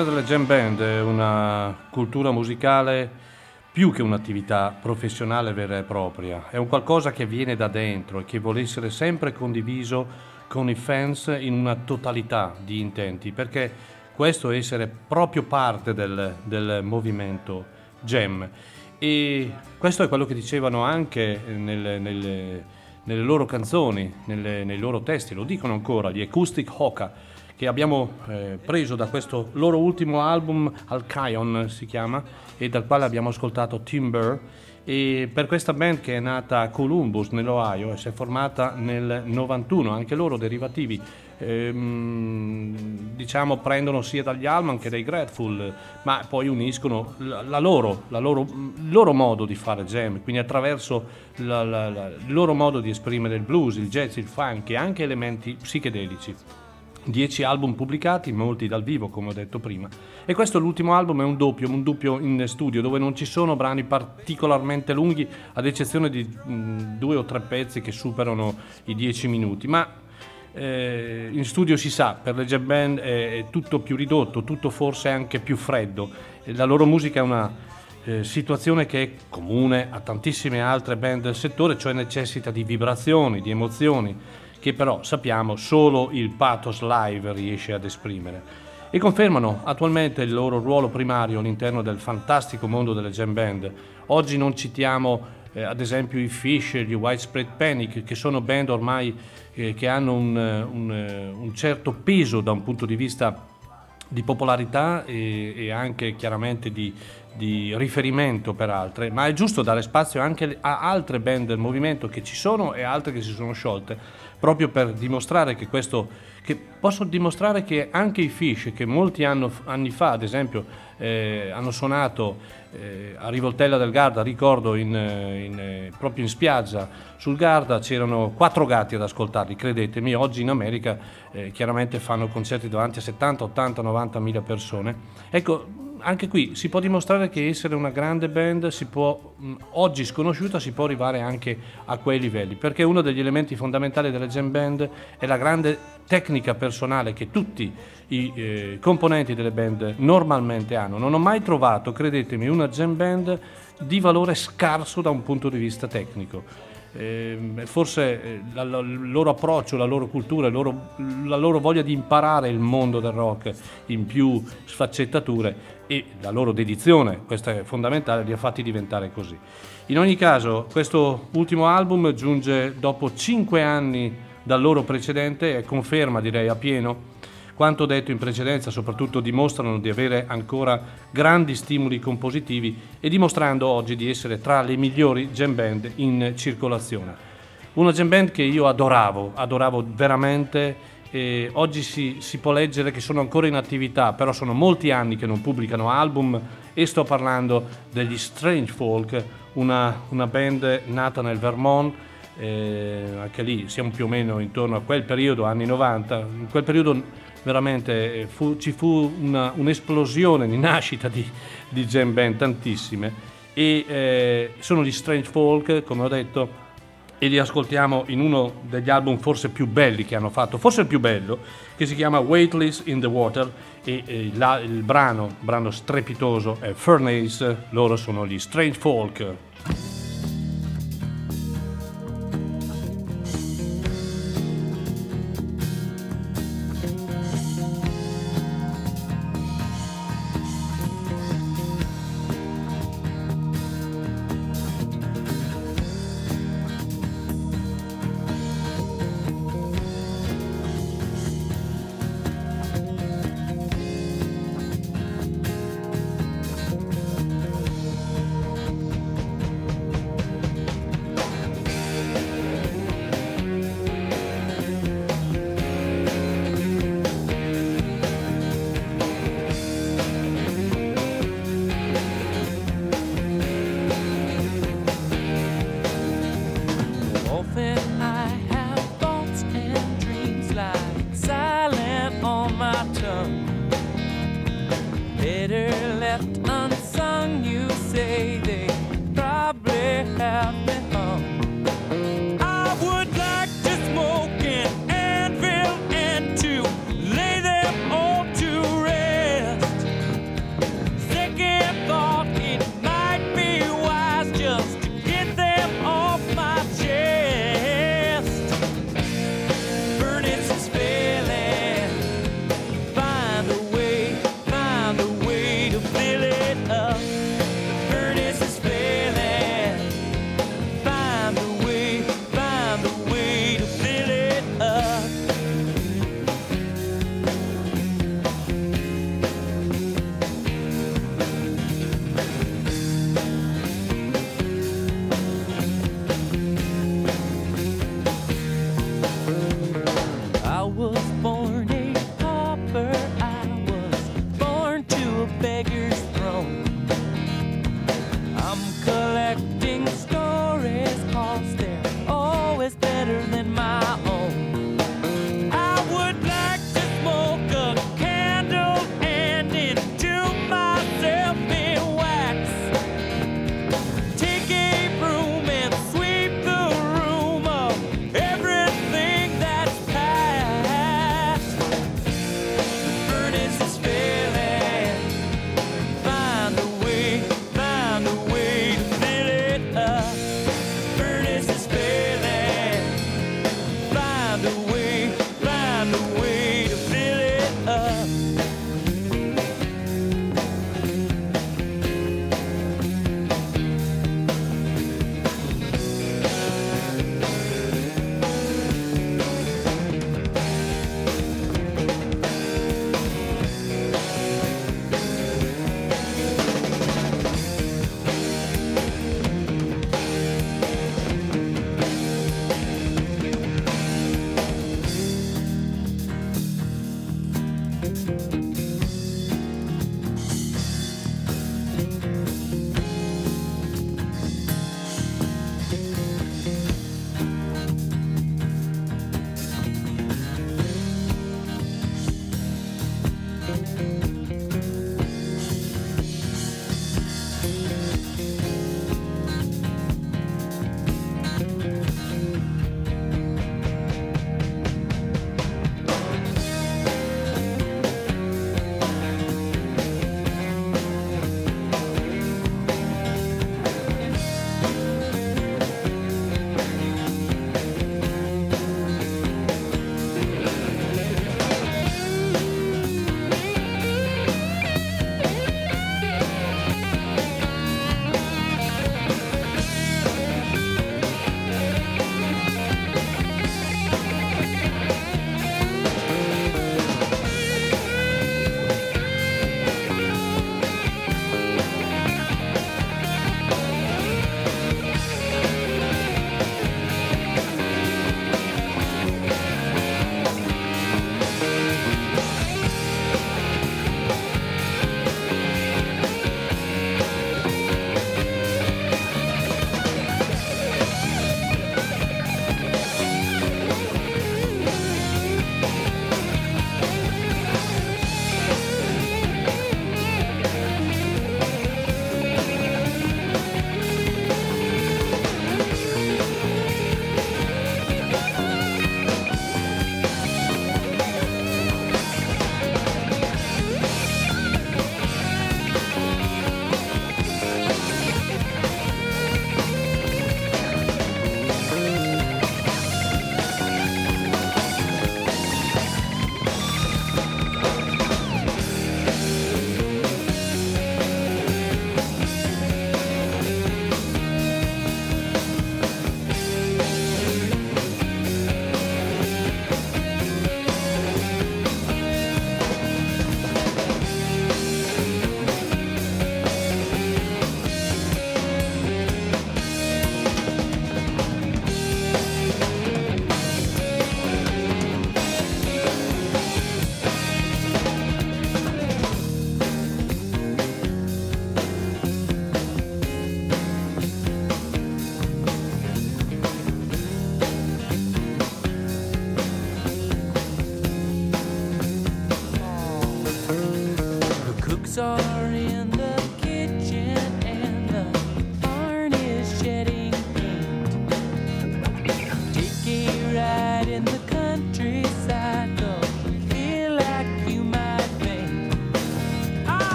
Quella delle jam band è una cultura musicale più che un'attività professionale vera e propria, è un qualcosa che viene da dentro e che vuole essere sempre condiviso con i fans in una totalità di intenti, perché questo è essere proprio parte del, del movimento jam. E questo è quello che dicevano anche nelle, nelle, nelle loro canzoni, nelle, nei loro testi, lo dicono ancora, gli Acoustic Hoka che abbiamo eh, preso da questo loro ultimo album, Alkion si chiama, e dal quale abbiamo ascoltato Timber. E per questa band che è nata a Columbus, nell'Ohio, e si è formata nel 91, anche loro derivativi, ehm, diciamo, prendono sia dagli Allman che dai Grateful, ma poi uniscono la, la loro, la loro, il loro modo di fare jam, quindi attraverso la, il loro modo di esprimere il blues, il jazz, il funk e anche elementi psichedelici. 10 album pubblicati, molti dal vivo come ho detto prima. E questo l'ultimo album è un doppio, un doppio in studio dove non ci sono brani particolarmente lunghi, ad eccezione di mh, due o tre pezzi che superano i 10 minuti. Ma eh, in studio si sa, per le jazz band è, tutto più ridotto, tutto forse anche più freddo. La loro musica è una eh, situazione che è comune a tantissime altre band del settore, cioè necessita di vibrazioni, di emozioni che però sappiamo solo il pathos live riesce ad esprimere. E confermano attualmente il loro ruolo primario all'interno del fantastico mondo delle jam band. Oggi non citiamo eh, ad esempio i Fish, gli Widespread Panic, che sono band ormai eh, che hanno un, un, un, certo peso da un punto di vista di popolarità e, e anche chiaramente di, di riferimento per altre, ma è giusto dare spazio anche a altre band del movimento che ci sono e altre che si sono sciolte, proprio per dimostrare che questo, che posso dimostrare che anche i Fish, che molti anno, anni fa, ad esempio, eh, hanno suonato eh, a Rivoltella del Garda, ricordo in, in, eh, proprio in spiaggia sul Garda, c'erano quattro gatti ad ascoltarli, credetemi, oggi in America eh, chiaramente fanno concerti davanti a 70, 80, 90 mila persone. Ecco, anche qui si può dimostrare che essere una grande band può, oggi sconosciuta si può arrivare anche a quei livelli, perché uno degli elementi fondamentali delle jam band è la grande tecnica personale che tutti i eh, componenti delle band normalmente hanno. Non ho mai trovato, credetemi, una jam band di valore scarso da un punto di vista tecnico. Eh, forse la, la, il loro approccio, la loro cultura, loro, la loro voglia di imparare il mondo del rock in più sfaccettature e la loro dedizione, questa è fondamentale, li ha fatti diventare così. In ogni caso, questo ultimo album giunge dopo cinque anni dal loro precedente e conferma, direi, a pieno quanto detto in precedenza, soprattutto dimostrano di avere ancora grandi stimoli compositivi e dimostrando oggi di essere tra le migliori jam band in circolazione. Una jam band che io adoravo, adoravo veramente e oggi si, si, può leggere che sono ancora in attività, però sono molti anni che non pubblicano album e sto parlando degli Strange Folk, una, una band nata nel Vermont, eh, anche lì siamo più o meno intorno a quel periodo, anni 90, in quel periodo veramente fu, ci fu una, un'esplosione di nascita di, di jam band, tantissime, e eh, sono gli Strange Folk, come ho detto, e li ascoltiamo in uno degli album forse più belli che hanno fatto, forse il più bello, che si chiama Weightless in the Water e, e la, il brano, brano strepitoso è Furnace, loro sono gli Strange Folk.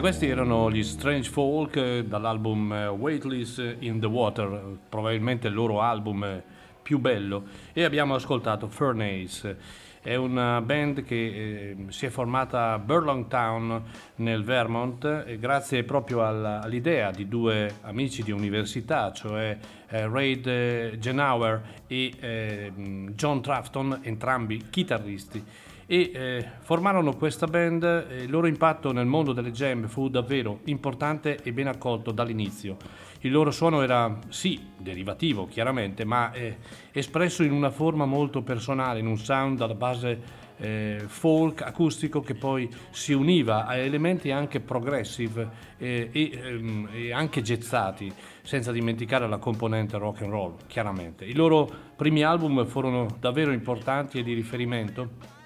Questi erano gli Strange Folk eh, dall'album eh, Weightless in the Water, probabilmente il loro album eh, più bello. E abbiamo ascoltato Furnace. È una band che eh, si è formata a Burlingtown nel Vermont eh, grazie proprio alla, all'idea di due amici di università, cioè eh, Raid Genauer e John Trafton, entrambi chitarristi e eh, formarono questa band. Il loro impatto nel mondo delle jam fu davvero importante e ben accolto dall'inizio. Il loro suono era sì derivativo chiaramente, ma eh, espresso in una forma molto personale, in un sound alla base eh, folk acustico che poi si univa a elementi anche progressive eh, e, ehm, e, anche gezzati, senza dimenticare la componente rock and roll, chiaramente. I loro primi album furono davvero importanti e di riferimento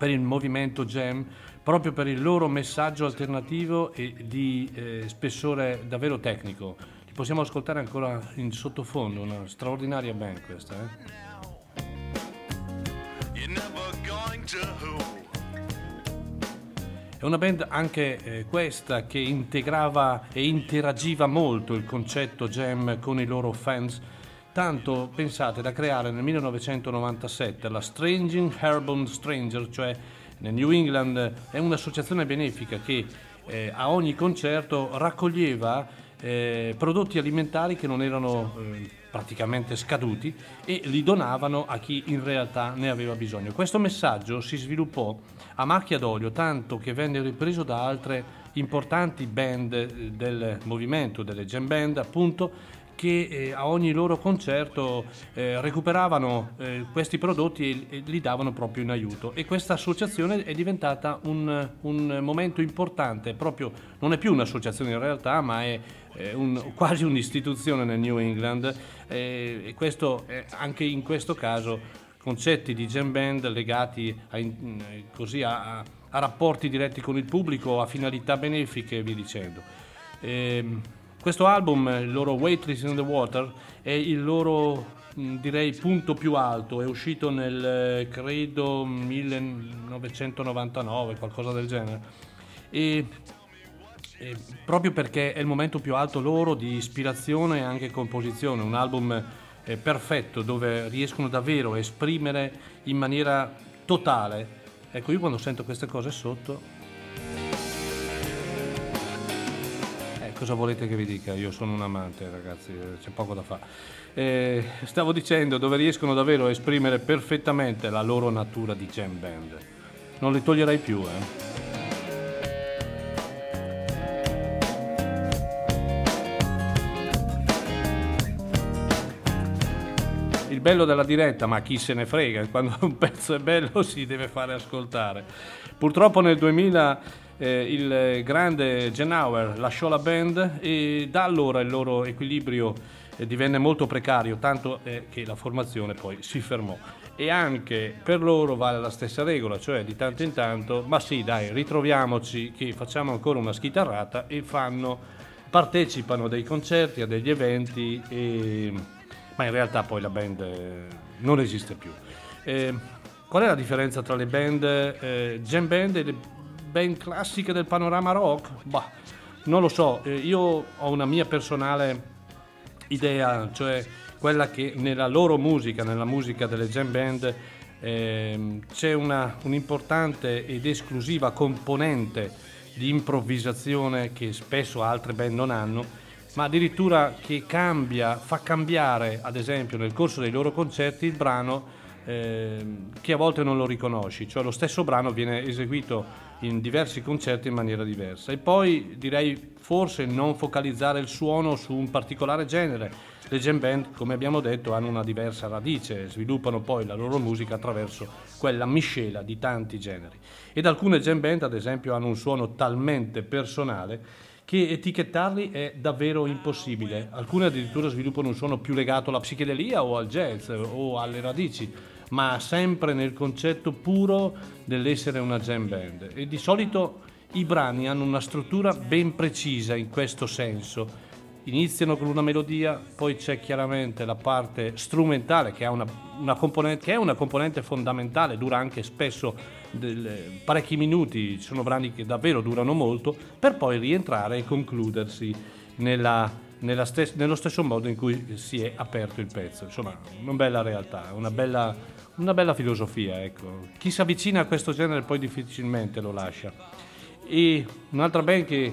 per il movimento Jam proprio per il loro messaggio alternativo e di eh, spessore davvero tecnico. Li possiamo ascoltare ancora in sottofondo, una straordinaria band questa. Eh? È una band anche eh, questa che integrava e interagiva molto il concetto jam con i loro fans tanto pensate da creare nel 1997 la Stranging Airborne Stranger, cioè nel New England è un'associazione benefica che eh, a ogni concerto raccoglieva eh, prodotti alimentari che non erano eh, praticamente scaduti e li donavano a chi in realtà ne aveva bisogno. Questo messaggio si sviluppò a macchia d'olio tanto che venne ripreso da altre importanti band eh, del movimento, delle jam band appunto, che eh, a ogni loro concerto eh, recuperavano eh, questi prodotti e, e, li davano proprio in aiuto e questa associazione è diventata un, un momento importante, proprio non è più un'associazione in realtà ma è un, quasi un'istituzione nel New England eh, e questo anche in questo caso concetti di jam band legati a, così a, a rapporti diretti con il pubblico, a finalità benefiche e via dicendo. Ehm, questo album, il loro Waitress in the Water, è il loro direi punto più alto, è uscito nel credo 1999, qualcosa del genere. E, e proprio perché è il momento più alto loro di ispirazione e anche composizione, un album eh, perfetto dove riescono davvero a esprimere in maniera totale. Ecco, io quando sento queste cose sotto cosa volete che vi dica? Io sono un amante, ragazzi, c'è poco da fare. Eh, stavo dicendo dove riescono davvero a esprimere perfettamente la loro natura di jam band. Non li toglierei più, eh. il bello della diretta, ma chi se ne frega, quando un pezzo è bello si deve fare ascoltare. Purtroppo nel 2000 eh, il grande Genauer lasciò la band e da allora il loro equilibrio eh, divenne molto precario, tanto eh, che la formazione poi si fermò. E anche per loro vale la stessa regola, cioè di tanto in tanto, ma sì dai, ritroviamoci che facciamo ancora una schitarrata e fanno, partecipano a dei concerti, a degli eventi, e... ma in realtà poi la band eh, non esiste più. Eh, qual è la differenza tra le band, eh, jam band e le ben classiche del panorama rock? Bah, non lo so, eh, io ho una mia personale idea, cioè quella che nella loro musica, nella musica delle jam band, eh, c'è una, un'importante ed esclusiva componente di improvvisazione che spesso altre band non hanno, ma addirittura che cambia, fa cambiare, ad esempio nel corso dei loro concerti, il brano eh, che a volte non lo riconosci, cioè lo stesso brano viene eseguito in diversi concerti in maniera diversa. E poi direi forse non focalizzare il suono su un particolare genere. Le jam band, come abbiamo detto, hanno una diversa radice, sviluppano poi la loro musica attraverso quella miscela di tanti generi. Ed alcune jam band, ad esempio, hanno un suono talmente personale che etichettarli è davvero impossibile. Alcune addirittura sviluppano un suono più legato alla psichedelia o al jazz o alle radici ma sempre nel concetto puro dell'essere una jam band. E di solito i brani hanno una struttura ben precisa in questo senso. Iniziano con una melodia, poi c'è chiaramente la parte strumentale che, una, una che è una componente fondamentale, dura anche spesso del, parecchi minuti, ci sono brani che davvero durano molto, per poi rientrare e concludersi nella, nella stes- nello stesso modo in cui si è aperto il pezzo. Insomma, una bella realtà, una bella una bella filosofia, ecco. Chi si avvicina a questo genere poi difficilmente lo lascia. E un'altra band che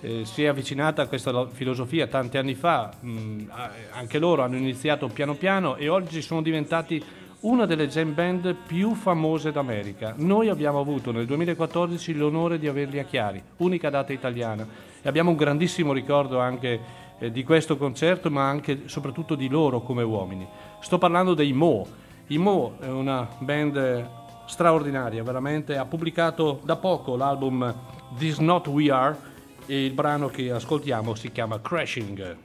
eh, si è avvicinata a questa filosofia tanti anni fa, mh, anche loro hanno iniziato piano piano e oggi sono diventati una delle jam band più famose d'America. Noi abbiamo avuto nel 2014 l'onore di averli a Chiari, unica data italiana, e abbiamo un grandissimo ricordo anche eh, di questo concerto, ma anche soprattutto di loro come uomini. Sto parlando dei Mo. I Mo è una band straordinaria, veramente. Ha pubblicato da poco l'album This Not We Are e il brano che ascoltiamo si chiama Crashing.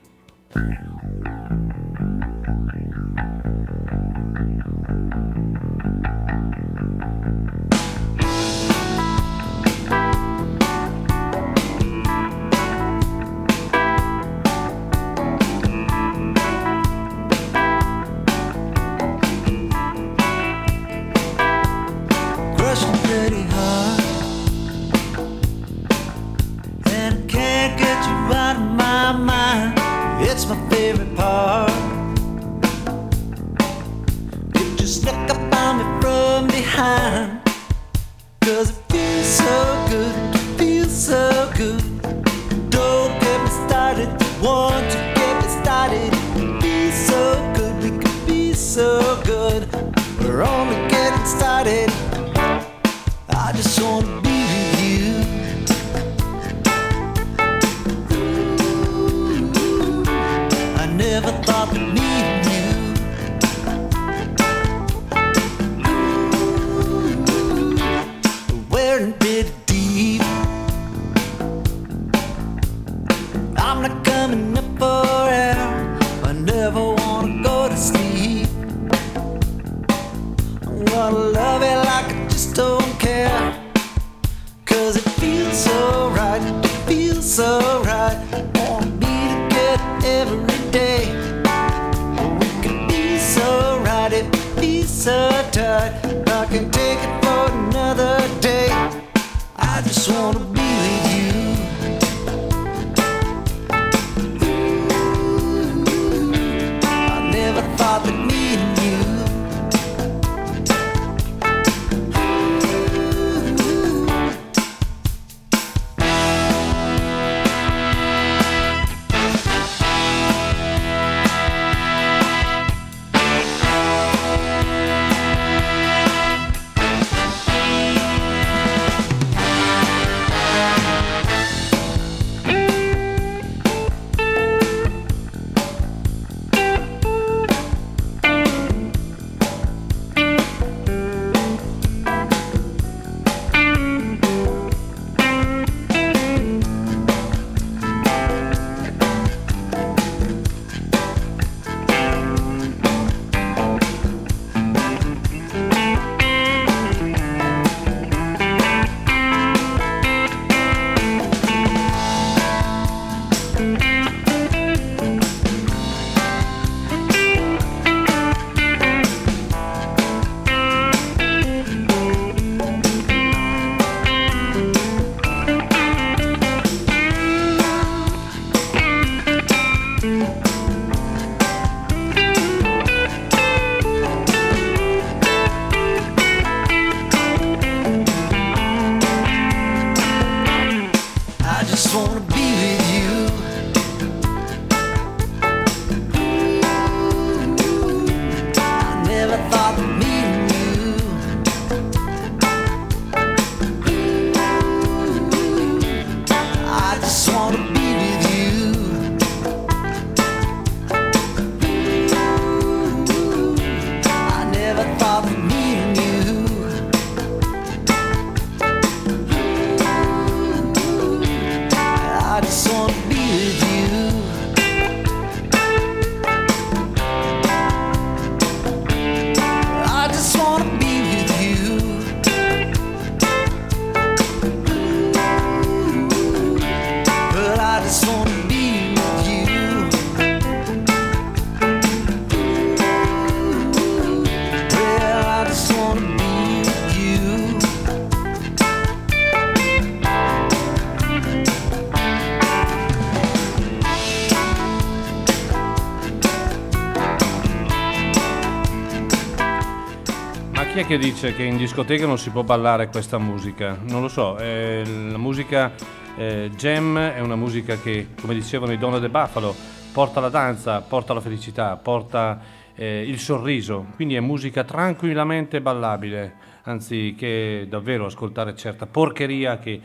Che dice che in discoteca non si può ballare questa musica? Non lo so, eh, la musica eh, jam è una musica che, come dicevano i Donna de Buffalo, porta la danza, porta la felicità, porta eh, il sorriso, quindi è musica tranquillamente ballabile, anziché davvero ascoltare certa porcheria che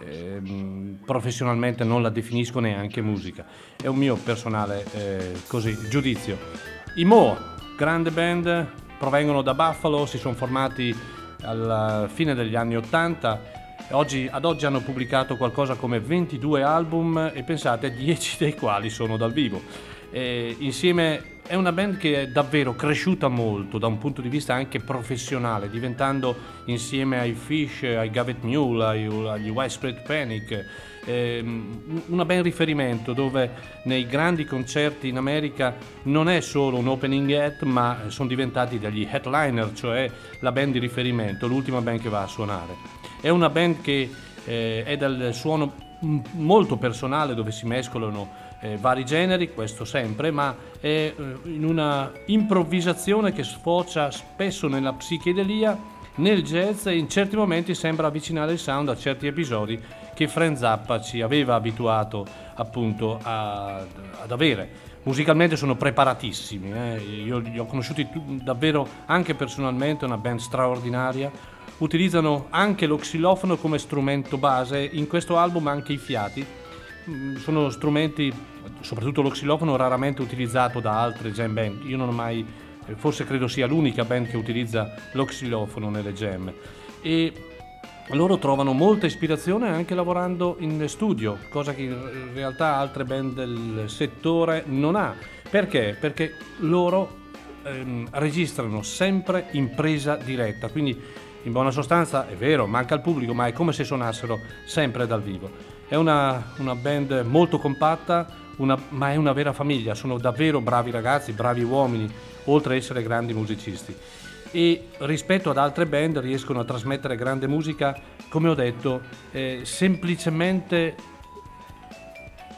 eh, professionalmente non la definisco neanche musica. È un mio personale eh, così, giudizio. I Mo, grande band, provengono da Buffalo, si sono formati alla fine degli anni 80 Oggi, ad oggi hanno pubblicato qualcosa come 22 album e pensate 10 dei quali sono dal vivo. E insieme è una band che è davvero cresciuta molto da un punto di vista anche professionale, diventando insieme ai Fish, ai Gavet Mule, agli Widespread Panic, ehm, una band riferimento dove nei grandi concerti in America non è solo un opening act, ma sono diventati degli headliner, cioè la band di riferimento, l'ultima band che va a suonare. È una band che eh, è dal suono molto personale dove si mescolano eh, vari generi, questo sempre, ma è eh, in una improvvisazione che sfocia spesso nella psichedelia, nel jazz e in certi momenti sembra avvicinare il sound a certi episodi che Frank Zappa ci aveva abituato appunto a, ad avere. Musicalmente sono preparatissimi, eh. io li ho conosciuti davvero anche personalmente, una band straordinaria. Utilizzano anche lo xilofono come strumento base, in questo album anche i fiati, Mm, sono strumenti, soprattutto lo xilofono, raramente utilizzato da altre jam band. Io non ho mai, eh, forse credo sia l'unica band che utilizza lo xilofono nelle jam. E loro trovano molta ispirazione anche lavorando in studio, cosa che in realtà altre band del settore non ha. Perché? Perché loro ehm, registrano sempre in presa diretta, quindi in buona sostanza è vero, manca il pubblico, ma è come se suonassero sempre dal vivo. È una, una band molto compatta, una, ma è una vera famiglia, sono davvero bravi ragazzi, bravi uomini, oltre ad essere grandi musicisti. E rispetto ad altre band riescono a trasmettere grande musica, come ho detto, eh, semplicemente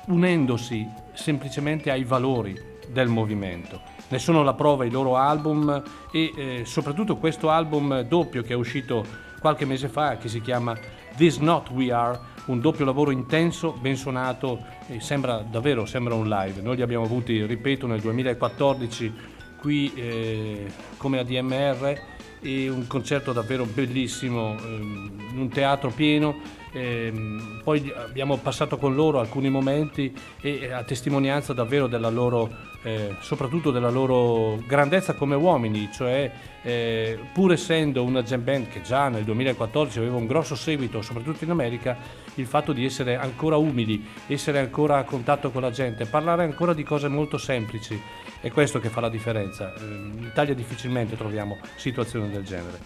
unendosi semplicemente ai valori del movimento. Ne sono la prova i loro album e eh, soprattutto questo album doppio che è uscito qualche mese fa, che si chiama This Not We Are, un doppio lavoro intenso, ben suonato e sembra davvero sembra un live. Noi li abbiamo avuti, ripeto, nel 2014 qui eh, come ADMR e un concerto davvero bellissimo, eh, in un teatro pieno Ehm, poi abbiamo passato con loro alcuni momenti e a testimonianza davvero della loro, eh, soprattutto della loro grandezza come uomini, cioè eh, pur essendo una jam band che già nel 2014 aveva un grosso seguito, soprattutto in America, il fatto di essere ancora umili, essere ancora a contatto con la gente, parlare ancora di cose molto semplici, è questo che fa la differenza. In Italia difficilmente troviamo situazioni del genere.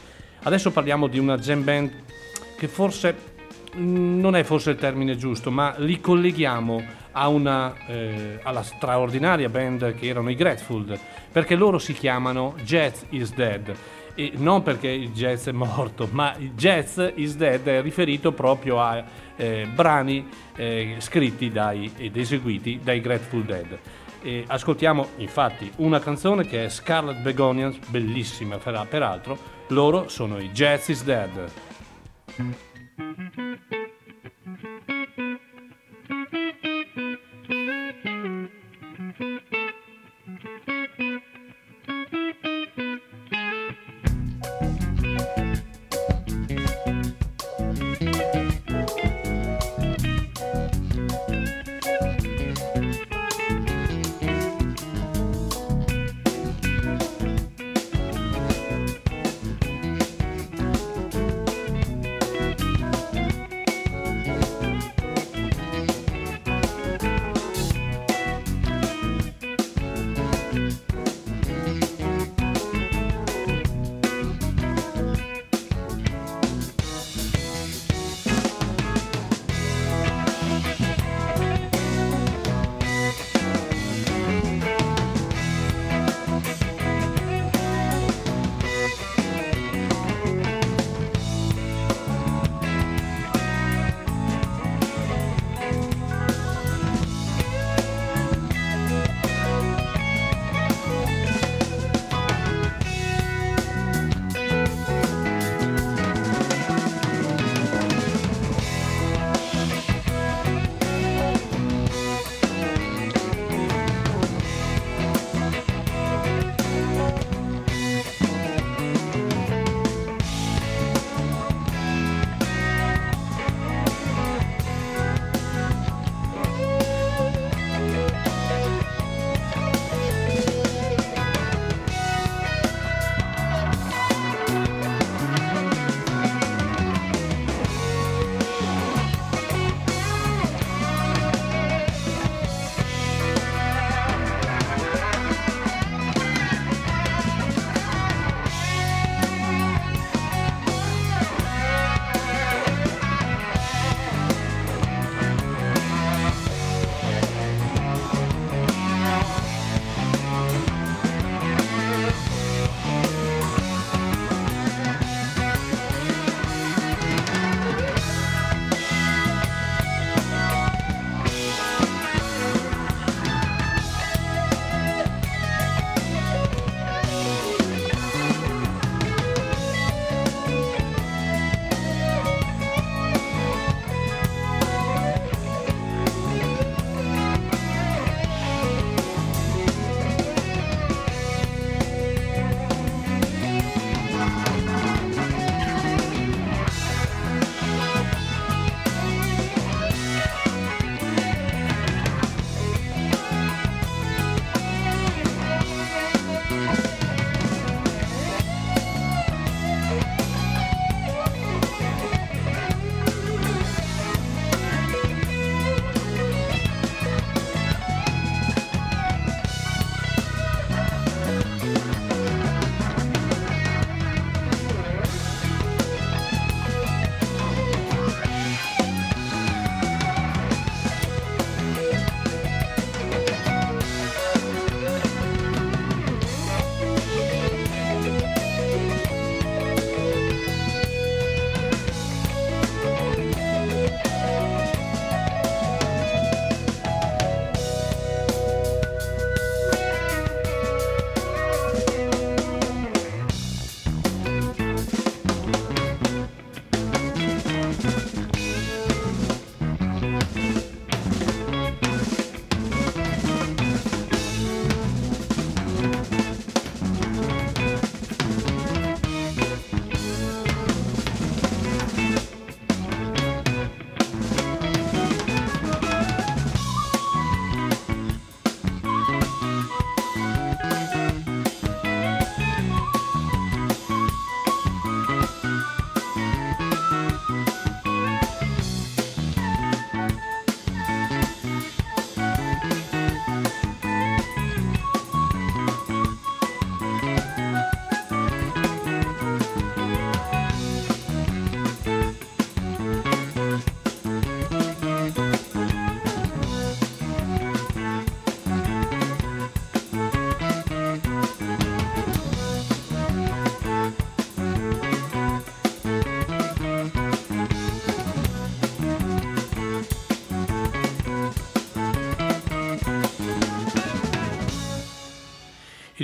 Adesso parliamo di una jam band che forse non è forse il termine giusto, ma li colleghiamo una, eh, alla straordinaria band che erano i Grateful, perché loro si chiamano Jazz is Dead. E non perché il jazz è morto, ma il jazz is dead è riferito proprio a eh, brani eh, scritti dai, ed eseguiti dai Grateful Dead. E ascoltiamo infatti una canzone che è Scarlet Begonians, bellissima peraltro, loro sono i Jazz is Dead.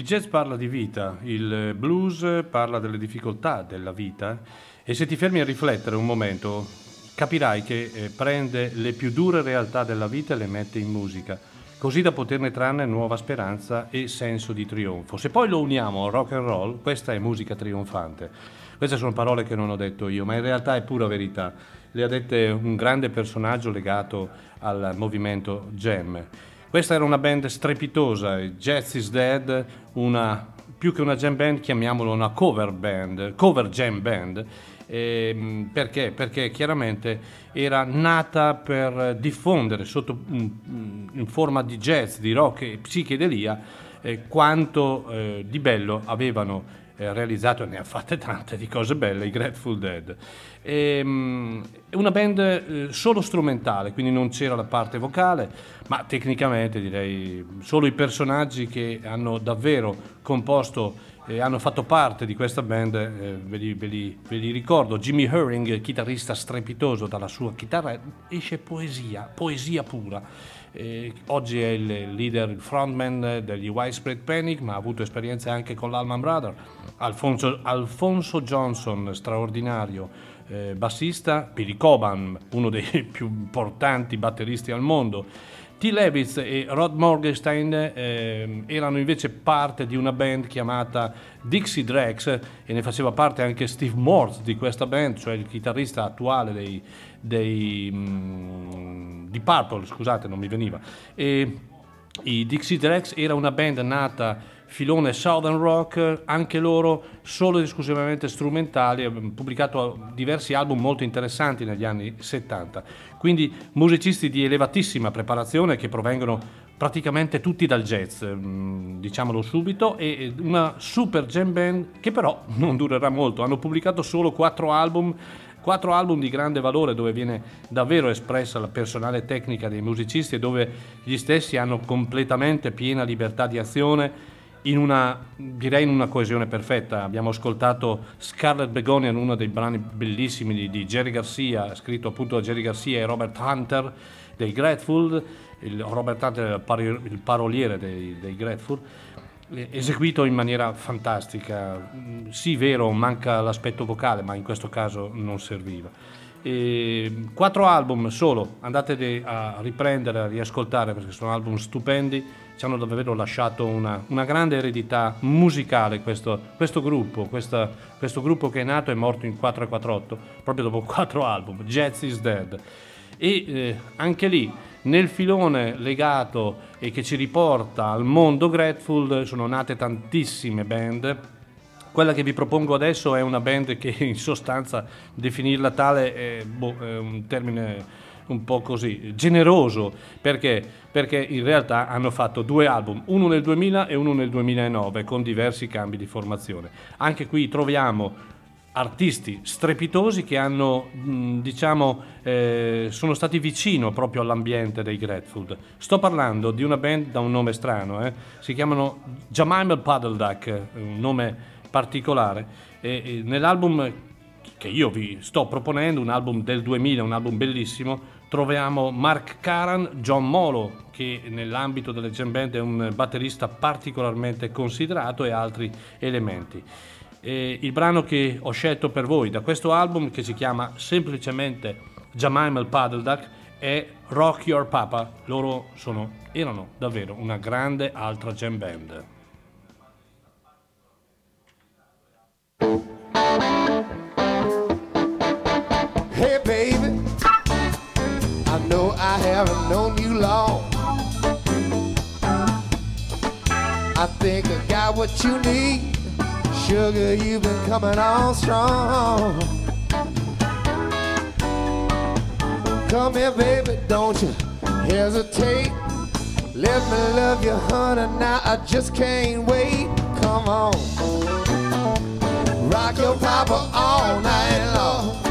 Jazz parla di vita, il blues parla delle difficoltà della vita e se ti fermi a riflettere un momento capirai che eh, prende le più dure realtà della vita e le mette in musica, così da poterne trarne nuova speranza e senso di trionfo. Se poi lo uniamo al rock and roll, questa è musica trionfante. Queste sono parole che non ho detto io, ma in realtà è pura verità. Le ha dette un grande personaggio legato al movimento Jam. Questa era una band strepitosa, Jazz is Dead, una, più che una jam band chiamiamolo una cover band, cover jam band, eh, perché? Perché chiaramente era nata per diffondere sotto, in forma di jazz, di rock e psichedelia eh, quanto eh, di bello avevano eh, realizzato e ne ha fatte tante di cose belle, i Grateful Dead. E, um, una band eh, solo strumentale, quindi non c'era la parte vocale, ma tecnicamente direi solo i personaggi che hanno davvero composto e hanno fatto parte di questa band, eh, ve, li, ve, li, ve, li, ricordo, Jimmy Herring, chitarrista strepitoso, dalla sua chitarra esce poesia, poesia pura. Eh, oggi è il leader, il frontman degli Widespread Panic, ma ha avuto esperienze anche con l'Alman Brother. Alfonso, Alfonso Johnson, straordinario eh, bassista, Billy Coban, uno dei più importanti batteristi al mondo. T. Levitz e Rod Morgenstein eh, erano invece parte di una band chiamata Dixie Drex e ne faceva parte anche Steve Morse di questa band, cioè il chitarrista attuale dei, dei mm, di Purple, scusate non mi veniva. E i Dixie Drex era una band nata filone Southern Rock, anche loro solo ed esclusivamente strumentali, hanno pubblicato diversi album molto interessanti negli anni 70. Quindi musicisti di elevatissima preparazione che provengono praticamente tutti dal jazz, mm, diciamolo subito, e una super jam band che però non durerà molto. Hanno pubblicato solo quattro album quattro album di grande valore dove viene davvero espressa la personale tecnica dei musicisti e dove gli stessi hanno completamente piena libertà di azione in una, direi in una coesione perfetta. Abbiamo ascoltato Scarlet Begonia in uno dei brani bellissimi di, di, Jerry Garcia, scritto appunto da Jerry Garcia e Robert Hunter dei Grateful, il, Robert Hunter il, il paroliere dei, dei Grateful, eseguito in maniera fantastica. Sì, vero, manca l'aspetto vocale, ma in questo caso non serviva. E quattro album solo, andate a riprendere, a riascoltare perché sono album stupendi, ci hanno davvero lasciato una, una grande eredità musicale questo, questo gruppo, questa, questo gruppo che è nato e morto in 448, proprio dopo quattro album, Jazz is Dead. E eh, anche lì, nel filone legato e che ci riporta al mondo Grateful, sono nate tantissime band, quella che vi propongo adesso è una band che in sostanza definirla tale è, boh, è un termine un po' così generoso perché? perché in realtà hanno fatto due album, uno nel 2000 e uno nel 2009 con diversi cambi di formazione. Anche qui troviamo artisti strepitosi che hanno, diciamo, eh, sono stati vicino proprio all'ambiente dei Grateful. Sto parlando di una band da un nome strano, eh? si chiamano Jemima Puddle Duck, un nome particolare. E, e nell'album che io vi sto proponendo, un album del 2000, un album bellissimo, troviamo Mark Karan, John Molo, che nell'ambito delle jam band è un batterista particolarmente considerato e altri elementi. E il brano che ho scelto per voi da questo album, che si chiama semplicemente Jemima il Paddle Duck, è Rock Your Papa. Loro sono, erano davvero una grande altra jam band. Hey, baby, Know I haven't known you long. I think I got what you need. Sugar, you've been coming on strong. Come here, baby, don't you hesitate. Let me love you, honey, now I just can't wait. Come on rock your papa all night long.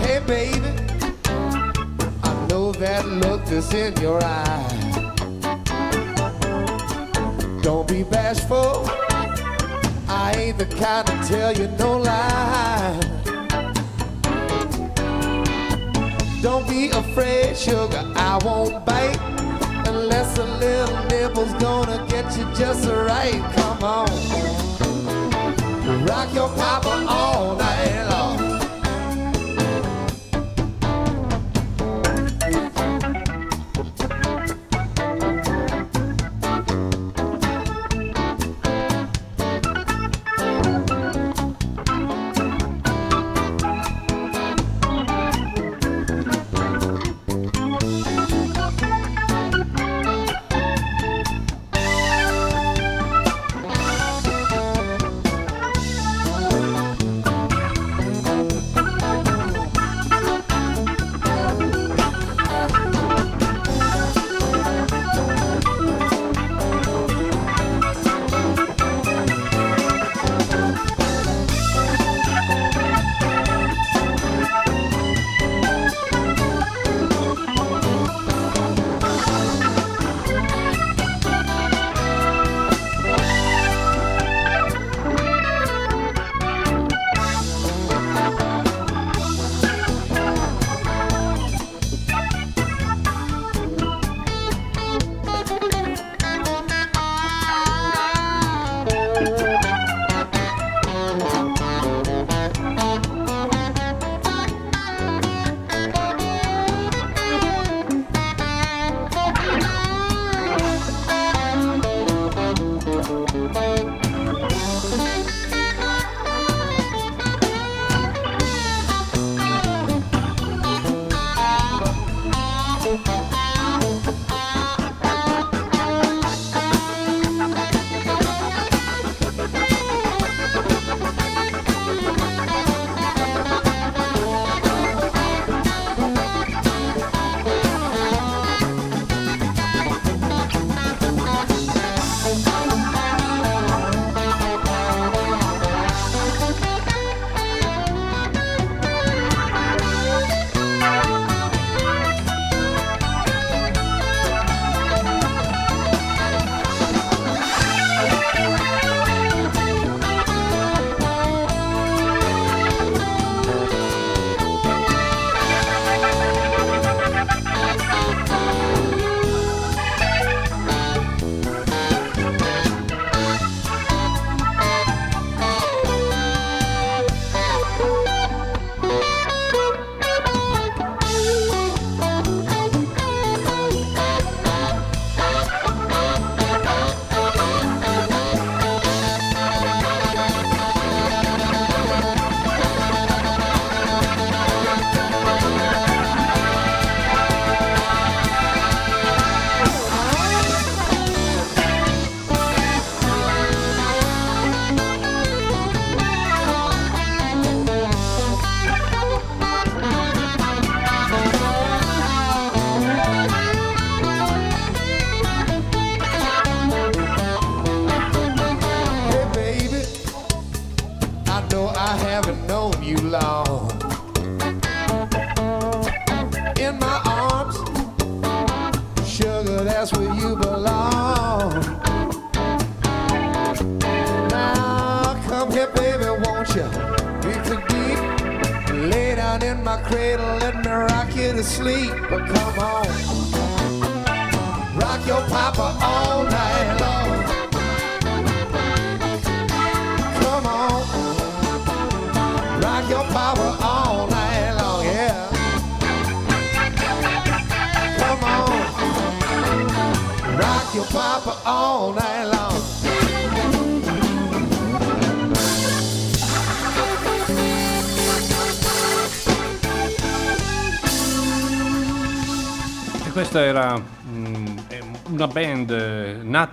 Hey, baby, I know that look that's in your eye. Don't be bashful. I ain't the kind to tell you no lie. Don't be afraid, sugar. I won't bite unless a little nibble's gonna get you just right. Come on, rock your papa all night long.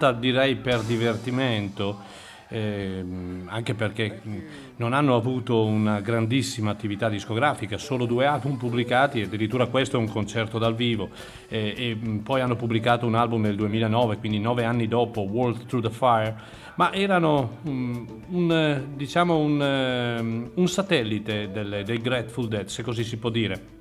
Eh, nata direi per divertimento, ehm, anche perché non hanno avuto una grandissima attività discografica, solo due album pubblicati, addirittura questo è un concerto dal vivo, eh, e poi hanno pubblicato un album nel 2009, quindi nove anni dopo, World Through the Fire, ma erano mm, un, eh, diciamo un, ehm, un satellite del- dei Grateful Dead, se così si può dire.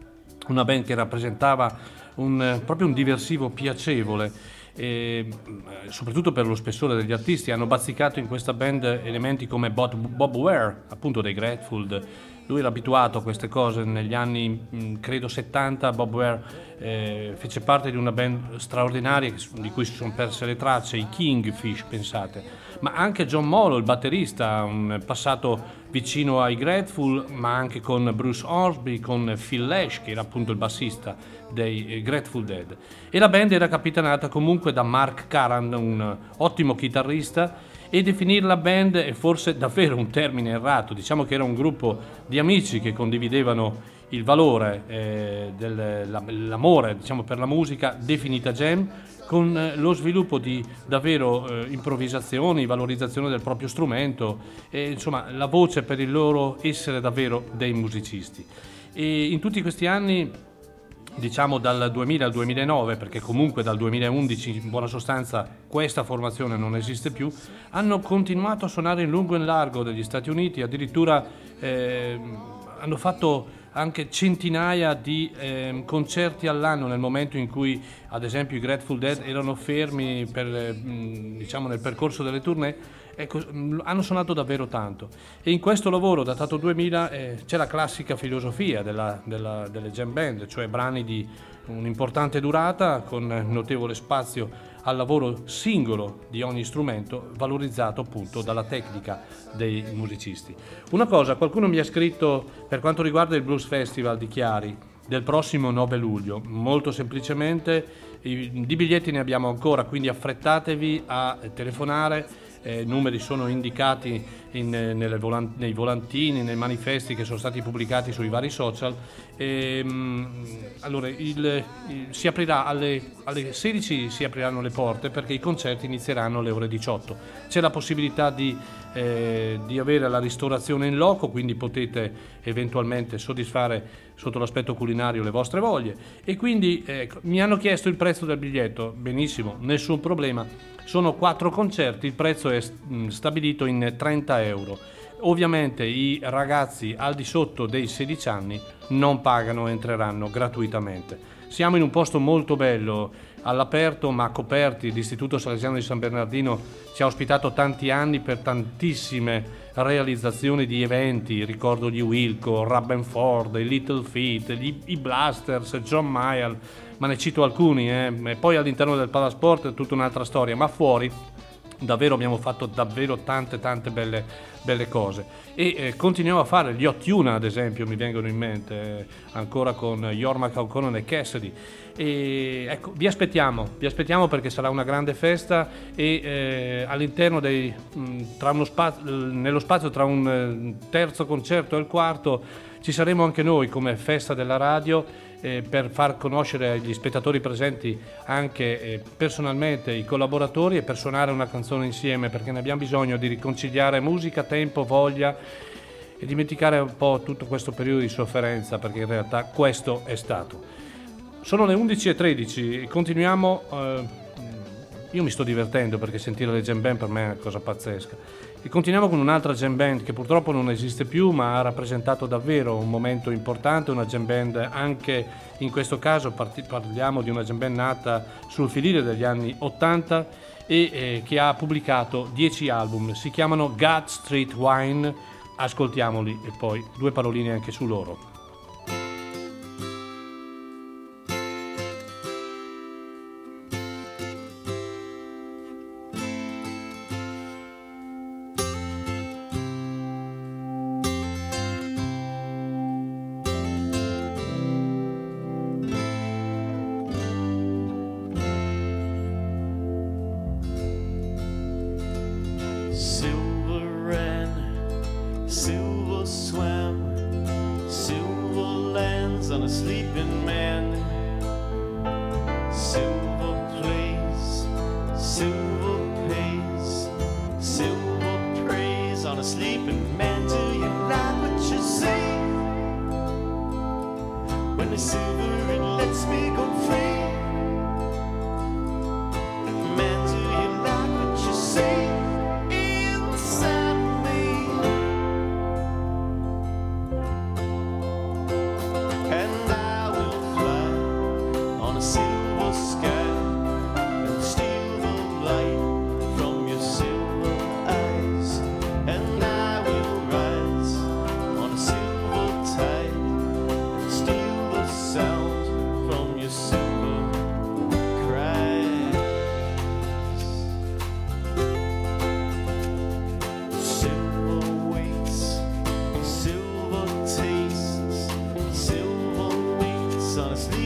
Una band che rappresentava un, eh, proprio un diversivo piacevole e mh, soprattutto per lo spessore degli artisti hanno bazzicato in questa band elementi come Bob, Ware appunto dei Grateful lui era abituato a queste cose negli anni mh, credo 70 Bob Ware eh, fece parte di una band straordinaria di cui si sono perse le tracce i Kingfish pensate. Ma anche John Molo il batterista un passato vicino ai Grateful ma anche con Bruce Orsby con Phil Lash che era appunto il bassista dei eh, Grateful Dead e la band era capitanata comunque da Mark Caran un ottimo chitarrista e definire la band è forse davvero un termine errato, diciamo che era un gruppo di amici che condividevano il valore eh, dell'amore diciamo, per la musica definita jam con eh, lo sviluppo di davvero eh, improvvisazioni, valorizzazione del proprio strumento e insomma la voce per il loro essere davvero dei musicisti. E in tutti questi anni diciamo dal 2000 al 2009, perché comunque dal 2011 in buona sostanza questa formazione non esiste più, hanno continuato a suonare in lungo e in largo degli Stati Uniti, addirittura eh, hanno fatto anche centinaia di eh, concerti all'anno nel momento in cui ad esempio i Grateful Dead erano fermi per, eh, diciamo, nel percorso delle tournée ecco, mm, hanno suonato davvero tanto e in questo lavoro datato 2000 eh, c'è la classica filosofia della, della, delle jam band, cioè brani di un'importante durata con notevole spazio al lavoro singolo di ogni strumento valorizzato appunto dalla tecnica dei musicisti. Una cosa, qualcuno mi ha scritto per quanto riguarda il Blues Festival di Chiari del prossimo 9 luglio, molto semplicemente di biglietti ne abbiamo ancora, quindi affrettatevi a telefonare eh, numeri sono indicati in, eh, volant- nei volantini, nei manifesti che sono stati pubblicati sui vari social. E, ehm, mh, allora, il, il, alle, alle 16 si apriranno le porte perché i concerti inizieranno alle ore 18. C'è la possibilità di, eh, di avere la ristorazione in loco, quindi potete eventualmente soddisfare sotto l'aspetto culinario le vostre voglie. E quindi eh, mi hanno chiesto il prezzo del biglietto, benissimo, nessun problema sono quattro concerti, il prezzo è mm, stabilito in 30 euro. Ovviamente i ragazzi al di sotto dei 16 anni non pagano, entreranno gratuitamente. Siamo in un posto molto bello, all'aperto ma coperti. L'Istituto Salesiano di San Bernardino ci ha ospitato tanti anni per tantissime realizzazioni di eventi. Ricordo gli Wilco, Rabbenford, i Little Feet, gli, i Blasters, John Mayall ma ne cito alcuni, eh. poi all'interno del Palasport è tutta un'altra storia, ma fuori davvero abbiamo fatto davvero tante tante belle, belle cose e eh, continuiamo a fare gli Ottuna ad esempio mi vengono in mente eh, ancora con Jorma O'Connor e Cassidy e ecco vi aspettiamo vi aspettiamo perché sarà una grande festa e eh, all'interno dei mh, spazio, nello spazio tra un eh, terzo concerto e il quarto ci saremo anche noi come festa della radio eh, per far conoscere agli spettatori presenti anche eh, personalmente i collaboratori e per suonare una canzone insieme perché ne abbiamo bisogno di riconciliare musica, tempo, voglia e dimenticare un po' tutto questo periodo di sofferenza perché in realtà questo è stato. Sono le 11.13 e continuiamo. Eh, io mi sto divertendo perché sentire le jam band per me è una cosa pazzesca. E continuiamo con un'altra jam band che purtroppo non esiste più ma ha rappresentato davvero un momento importante, una jam band anche in questo caso parliamo di una jam band nata sul filire degli anni 80 e eh, che ha pubblicato 10 album, si chiamano God Street Wine, ascoltiamoli e poi due paroline anche su loro. Son.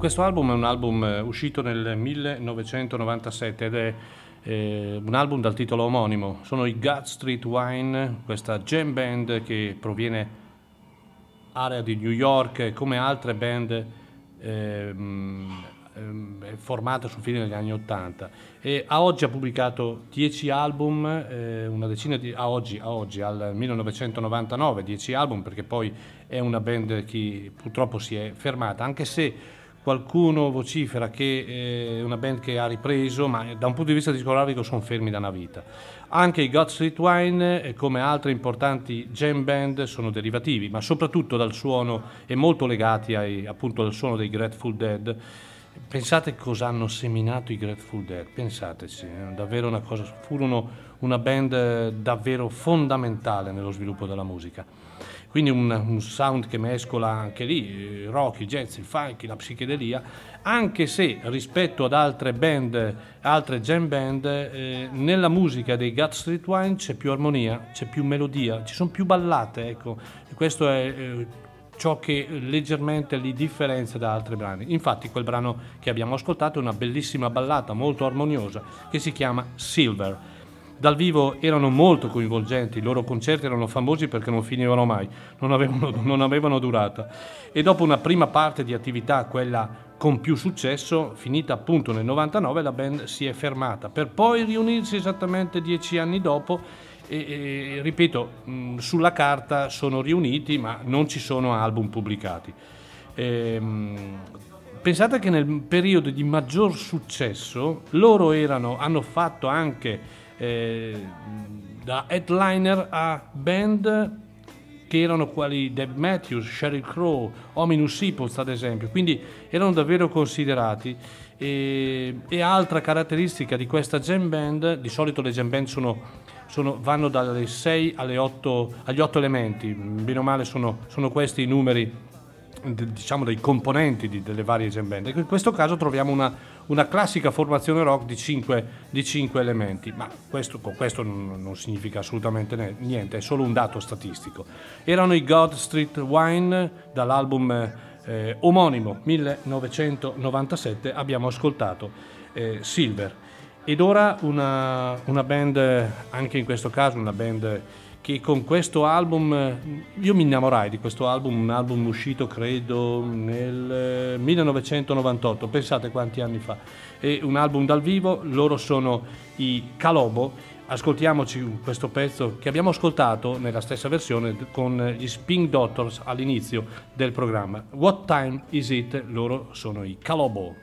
Questo album è un album eh, uscito nel 1997 ed è eh, un album dal titolo omonimo. Sono i Gut Street Wine, questa jam band che proviene area di New York e come altre band ehm, ehm, è formata sul fine degli anni 80 e a oggi ha pubblicato 10 album, eh, una decina di a oggi, a oggi al 1999, 10 album perché poi è una band che purtroppo si è fermata, anche se qualcuno vocifera che è una band che ha ripreso, ma da un punto di vista discografico sono fermi da una vita. Anche i God Street Wine, eh, come altre importanti jam band, sono derivativi, ma soprattutto dal suono e molto legati ai, appunto al suono dei Grateful Dead. Pensate cosa hanno seminato i Grateful Dead, pensateci, davvero una cosa, furono una band eh, davvero fondamentale nello sviluppo della musica. Quindi un, un sound che mescola anche lì il rock, il jazz, il funk, la psichedelia, anche se rispetto ad altre band, altre jam band, eh, nella musica dei Gut Street Wine c'è più armonia, c'è più melodia, ci sono più ballate, ecco. Questo è eh, ciò che leggermente li differenzia da altri brani. Infatti quel brano che abbiamo ascoltato è una bellissima ballata molto armoniosa che si chiama Silver. Dal vivo erano molto coinvolgenti, i loro concerti erano famosi perché non finivano mai, non avevano, non avevano durata. E dopo una prima parte di attività, quella con più successo, finita appunto nel 99, la band si è fermata per poi riunirsi esattamente dieci anni dopo e, e, ripeto, sulla carta sono riuniti ma non ci sono album pubblicati. Ehm, pensate che nel periodo di maggior successo loro erano, hanno fatto anche eh, da headliner a band che erano quali Deb Matthews, Sheryl Crow, Ominous Hippos ad esempio, quindi erano davvero considerati. E, e, altra caratteristica di questa jam band, di solito le jam band sono, sono, vanno dalle 6 alle 8, agli 8 elementi, bene o male sono, sono questi i numeri diciamo dei componenti di, delle varie jam band. In questo caso troviamo una, una classica formazione rock di 5, di 5 elementi, ma questo, questo non, non, significa assolutamente niente, è solo un dato statistico. Erano i God Street Wine dall'album eh, omonimo 1997, abbiamo ascoltato eh, Silver. Ed ora una, una band, anche in questo caso una band che con questo album, io mi innamorai di questo album, un album uscito credo nel 1998, pensate quanti anni fa, è un album dal vivo, loro sono i Calobo, ascoltiamoci questo pezzo che abbiamo ascoltato nella stessa versione con gli Spin Doctors all'inizio del programma. What Time Is It? Loro sono i Calobo.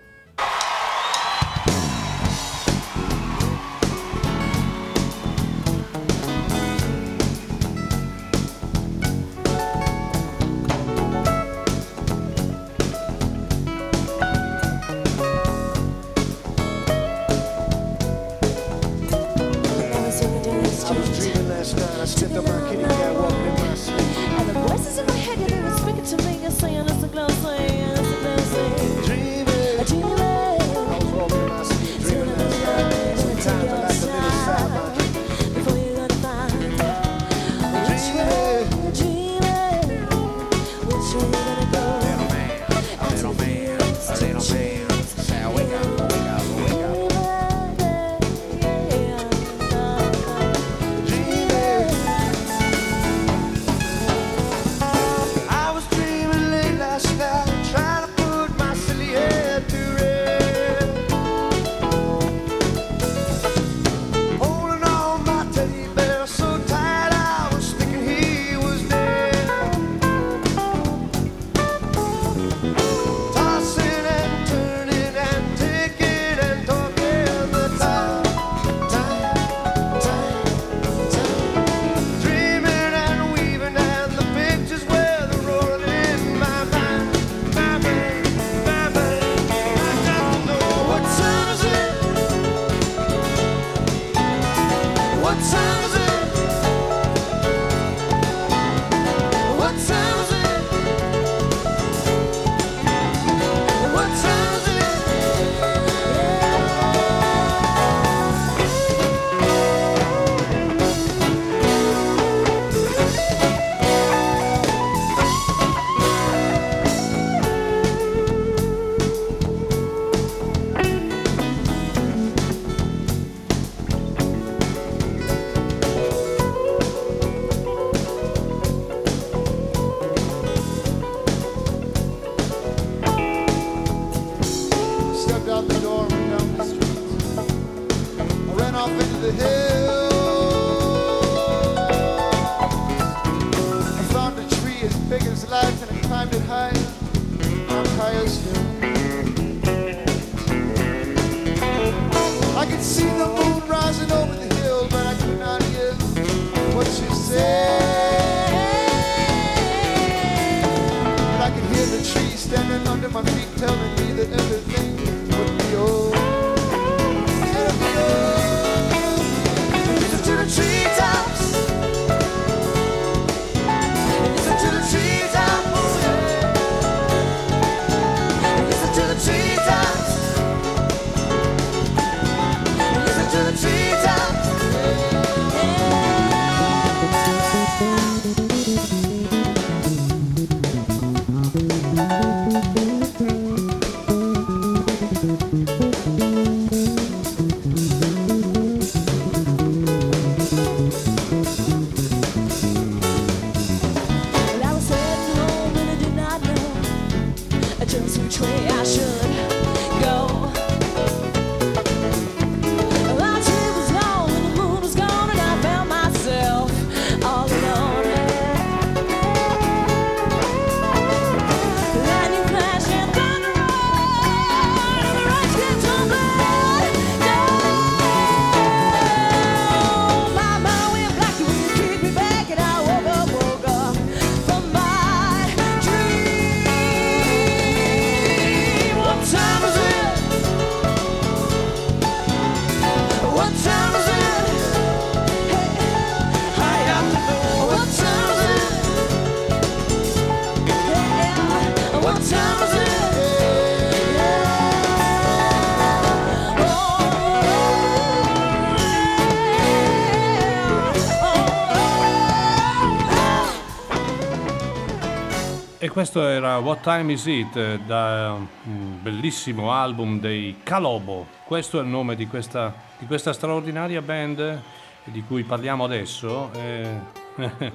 questo era What Time Is It, eh, da un bellissimo album dei Calobo. Questo è il nome di questa, di questa straordinaria band di cui parliamo adesso. Eh,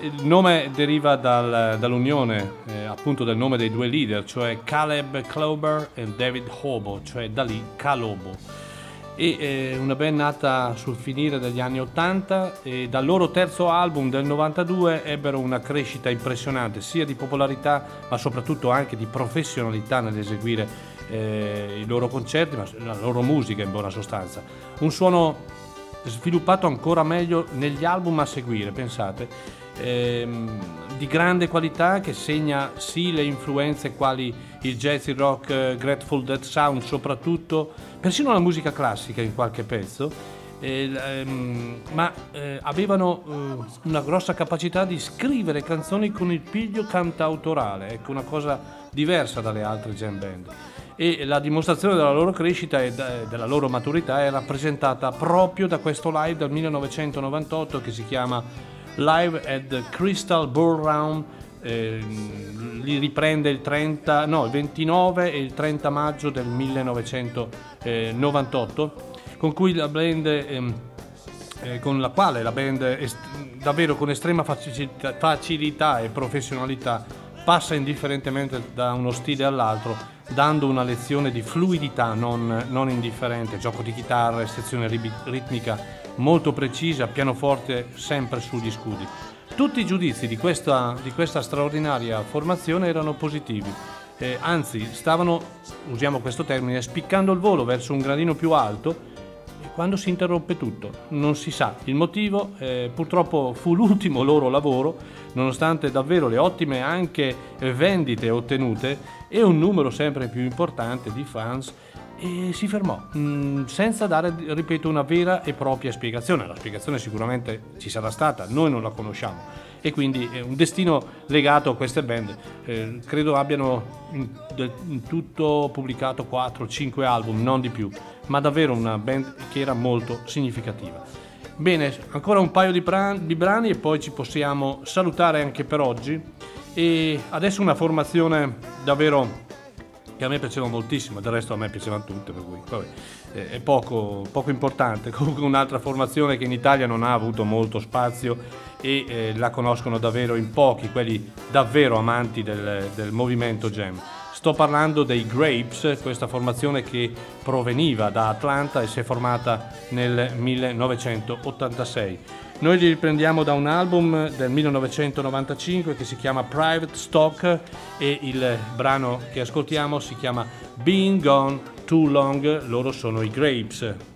il nome deriva dal, dall'unione eh, appunto del nome dei due leader, cioè Caleb Clover e David Hobo, cioè da lì Calobo e eh, una band nata sul finire degli anni 80 e dal loro terzo album del 92 ebbero una crescita impressionante sia di popolarità ma soprattutto anche di professionalità nell'eseguire eh, i loro concerti ma la loro musica in buona sostanza. Un suono sviluppato ancora meglio negli album a seguire pensate. Ehm, di grande qualità che segna sì le influenze quali il jazz, il rock, eh, Grateful Dead Sound soprattutto, persino la musica classica in qualche pezzo, eh, ehm, ma eh, avevano eh, una grossa capacità di scrivere canzoni con il piglio cantautorale, ecco una cosa diversa dalle altre jam band. E la dimostrazione della loro crescita e eh, della loro maturità è rappresentata proprio da questo live dal 1998 che si chiama Live at the Crystal Ballroom ehm, li riprende il 30, no, il 29 e il 30 maggio del 1998 con cui la band ehm, eh, con la quale la band est- davvero con estrema facilità, facilità e professionalità passa indifferentemente da uno stile all'altro dando una lezione di fluidità non, non indifferente, gioco di chitarra, sezione ritmica molto precisa, pianoforte sempre sugli scudi. Tutti i giudizi di questa, di questa straordinaria formazione erano positivi, eh, anzi stavano, usiamo questo termine, spiccando il volo verso un gradino più alto quando si interrompe tutto. Non si sa il motivo, eh, purtroppo fu l'ultimo loro lavoro, nonostante davvero le ottime anche vendite ottenute e un numero sempre più importante di fans e si fermò mm, senza dare, ripeto, una vera e propria spiegazione. La spiegazione sicuramente ci sarà stata, noi non la conosciamo e quindi è un destino legato a queste band. Eh, credo abbiano in, in tutto pubblicato 4-5 album, non di più, ma davvero una band che era molto significativa. Bene, ancora un paio di, bran- di brani e poi ci possiamo salutare anche per oggi. E adesso una formazione davvero che a me piaceva moltissimo, del resto a me piacevano tutte, per cui vabbè, è poco, poco importante. Comunque un'altra formazione che in Italia non ha avuto molto spazio e eh, la conoscono davvero in pochi, quelli davvero amanti del, del movimento jam. Sto parlando dei Grapes, questa formazione che proveniva da Atlanta e si è formata nel 1986. Noi li riprendiamo da un album del 1995 che si chiama Private Stock e il brano che ascoltiamo si chiama Being Gone Too Long, loro sono i Grapes.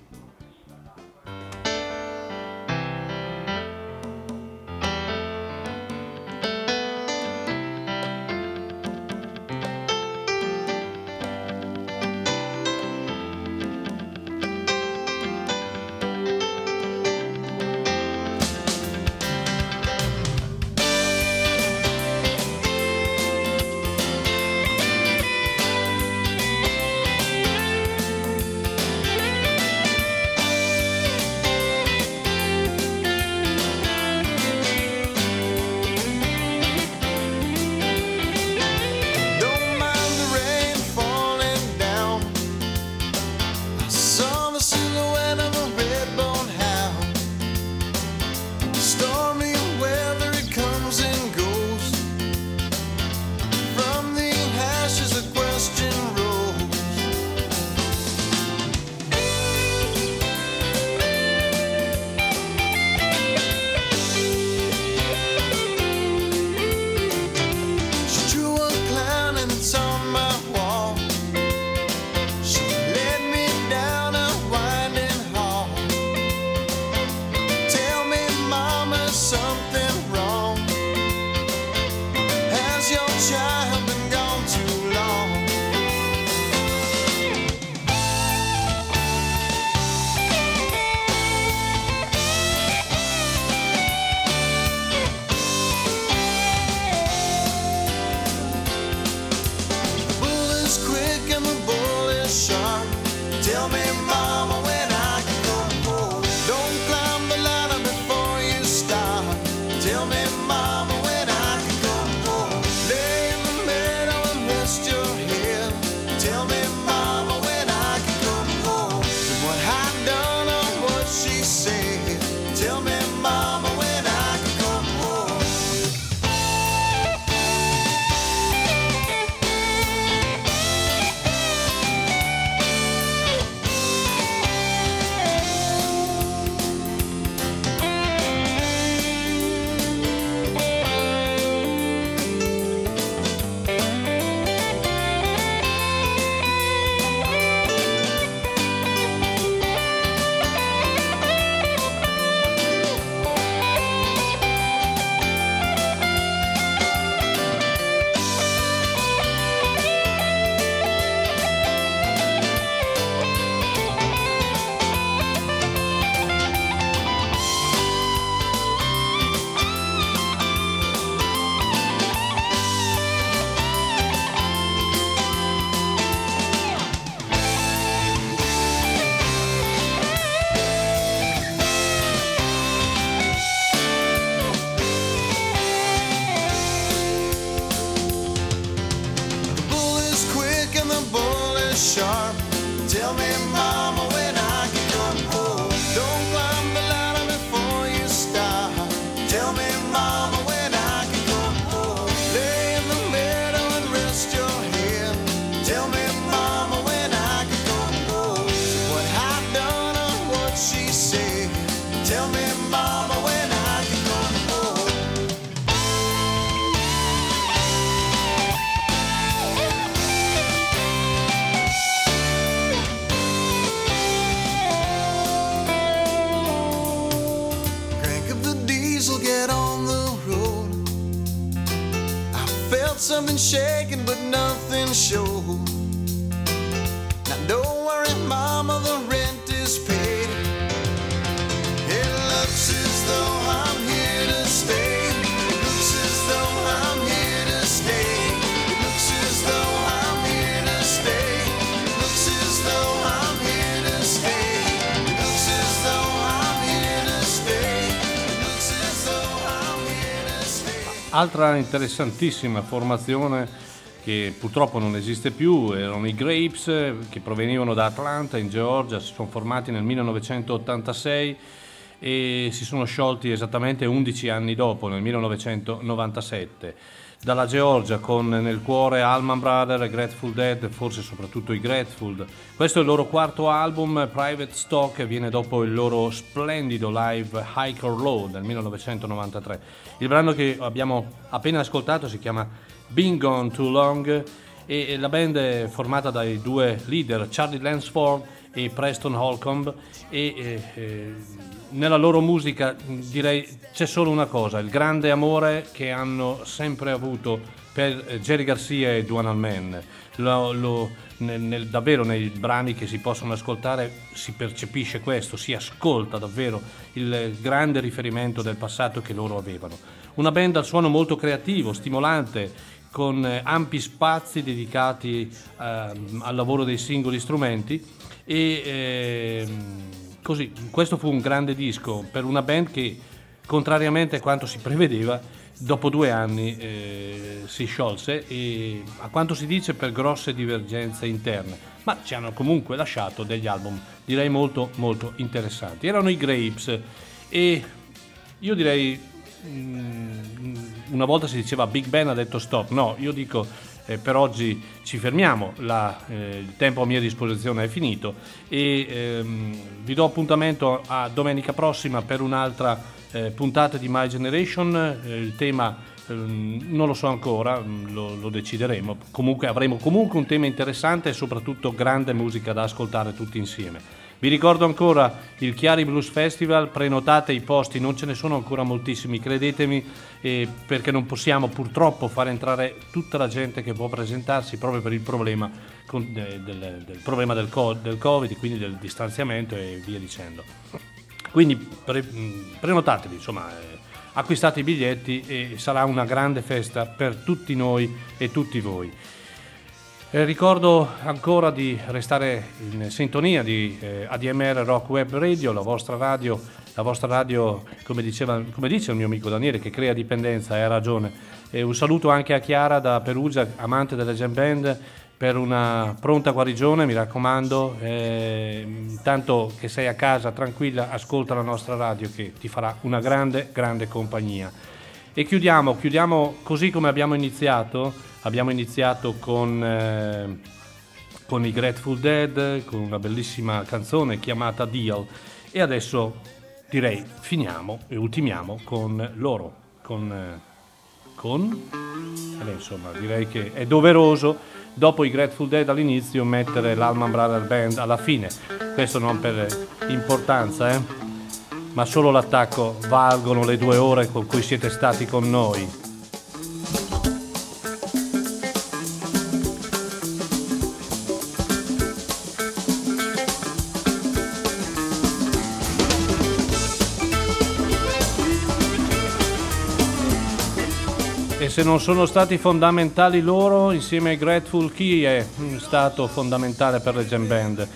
Altra interessantissima formazione che purtroppo non esiste più erano i Grapes che provenivano da Atlanta in Georgia, si sono formati nel 1986 e si sono sciolti esattamente 11 anni dopo, nel 1997. Dalla Georgia con nel cuore Allman Brothers e Grateful Dead, forse soprattutto i Grateful. Questo è il loro quarto album, Private Stock, e viene dopo il loro splendido live High or Low del 1993. Il brano che abbiamo appena ascoltato si chiama Been Gone Too Long e la band è formata dai due leader Charlie Lansford e Preston Holcomb e eh, eh, nella loro musica direi c'è solo una cosa, il grande amore che hanno sempre avuto per eh, Jerry Garcia e Duane Allman. Lo- lo- nel- nel- davvero nei brani che si possono ascoltare si percepisce questo, si ascolta davvero il grande riferimento del passato che loro avevano. Una band dal suono molto creativo, stimolante, con eh, ampi spazi dedicati ehm, al lavoro dei singoli strumenti e ehm, così questo fu un grande disco per una band che contrariamente a quanto si prevedeva dopo due anni eh, si sciolse e a quanto si dice per grosse divergenze interne ma ci hanno comunque lasciato degli album direi molto molto interessanti. Erano i Grapes e io direi mm, una volta si diceva Big Ben ha detto stop, no, io dico eh, per oggi ci fermiamo, la- eh, il tempo a mia disposizione è finito e ehm, vi do appuntamento a domenica prossima per un'altra eh, puntata di My Generation, Eh, il tema ehm, non lo so ancora, mm, lo, lo decideremo, comunque avremo comunque un tema interessante e soprattutto grande musica da ascoltare tutti insieme. Vi ricordo ancora il Chiari Blues Festival, prenotate i posti, non ce ne sono ancora moltissimi, credetemi, eh, perché non possiamo purtroppo far entrare tutta la gente che può presentarsi proprio per il problema, con- de- del, del problema del, co- del Covid, quindi del distanziamento e via dicendo. Quindi pre- prenotatevi, insomma, eh, acquistate i biglietti e sarà una grande festa per tutti noi e tutti voi. Eh, ricordo ancora di restare in sintonia di eh, ADMR Rock Web Radio, la vostra radio, la vostra radio come, diceva, come dice il mio amico Daniele, che crea dipendenza, e ha ragione. E un saluto anche a Chiara da Perugia, amante delle jam band, per una pronta guarigione, mi raccomando. Eh, intanto che sei a casa tranquilla, ascolta la nostra radio che ti farà una grande, grande compagnia. E chiudiamo, chiudiamo così come abbiamo iniziato. Abbiamo iniziato con, eh, con i Grateful Dead, con una bellissima canzone chiamata Deal. E adesso direi finiamo e ultimiamo con loro, con... eh, con? Eh beh, insomma, direi che è doveroso dopo i Grateful Dead all'inizio mettere l'Alman Brother Band alla fine. Questo non per importanza, eh? ma solo l'attacco valgono le due ore con cui siete stati con noi. Se non sono stati fondamentali loro, insieme ai Grateful, chi è mm, stato fondamentale per le jam band?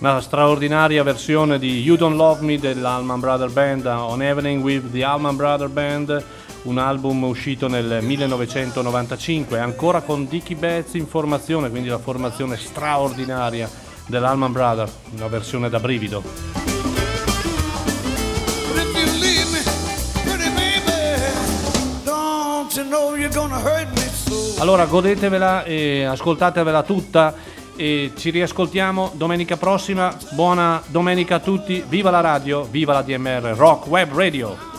Una straordinaria versione di You Don't Love Me dell'Allman Brother Band, On Evening with the Allman Brother Band, un album uscito nel 1995, ancora con Dickie Betts in formazione, quindi la formazione straordinaria dell'Allman Brother, una versione da brivido. Allora godetevela e ascoltatevela tutta e ci riascoltiamo domenica prossima. Buona domenica a tutti, viva la radio, viva la DMR Rock Web Radio.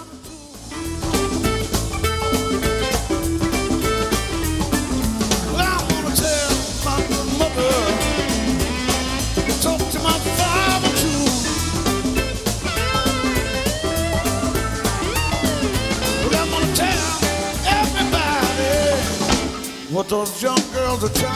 the time.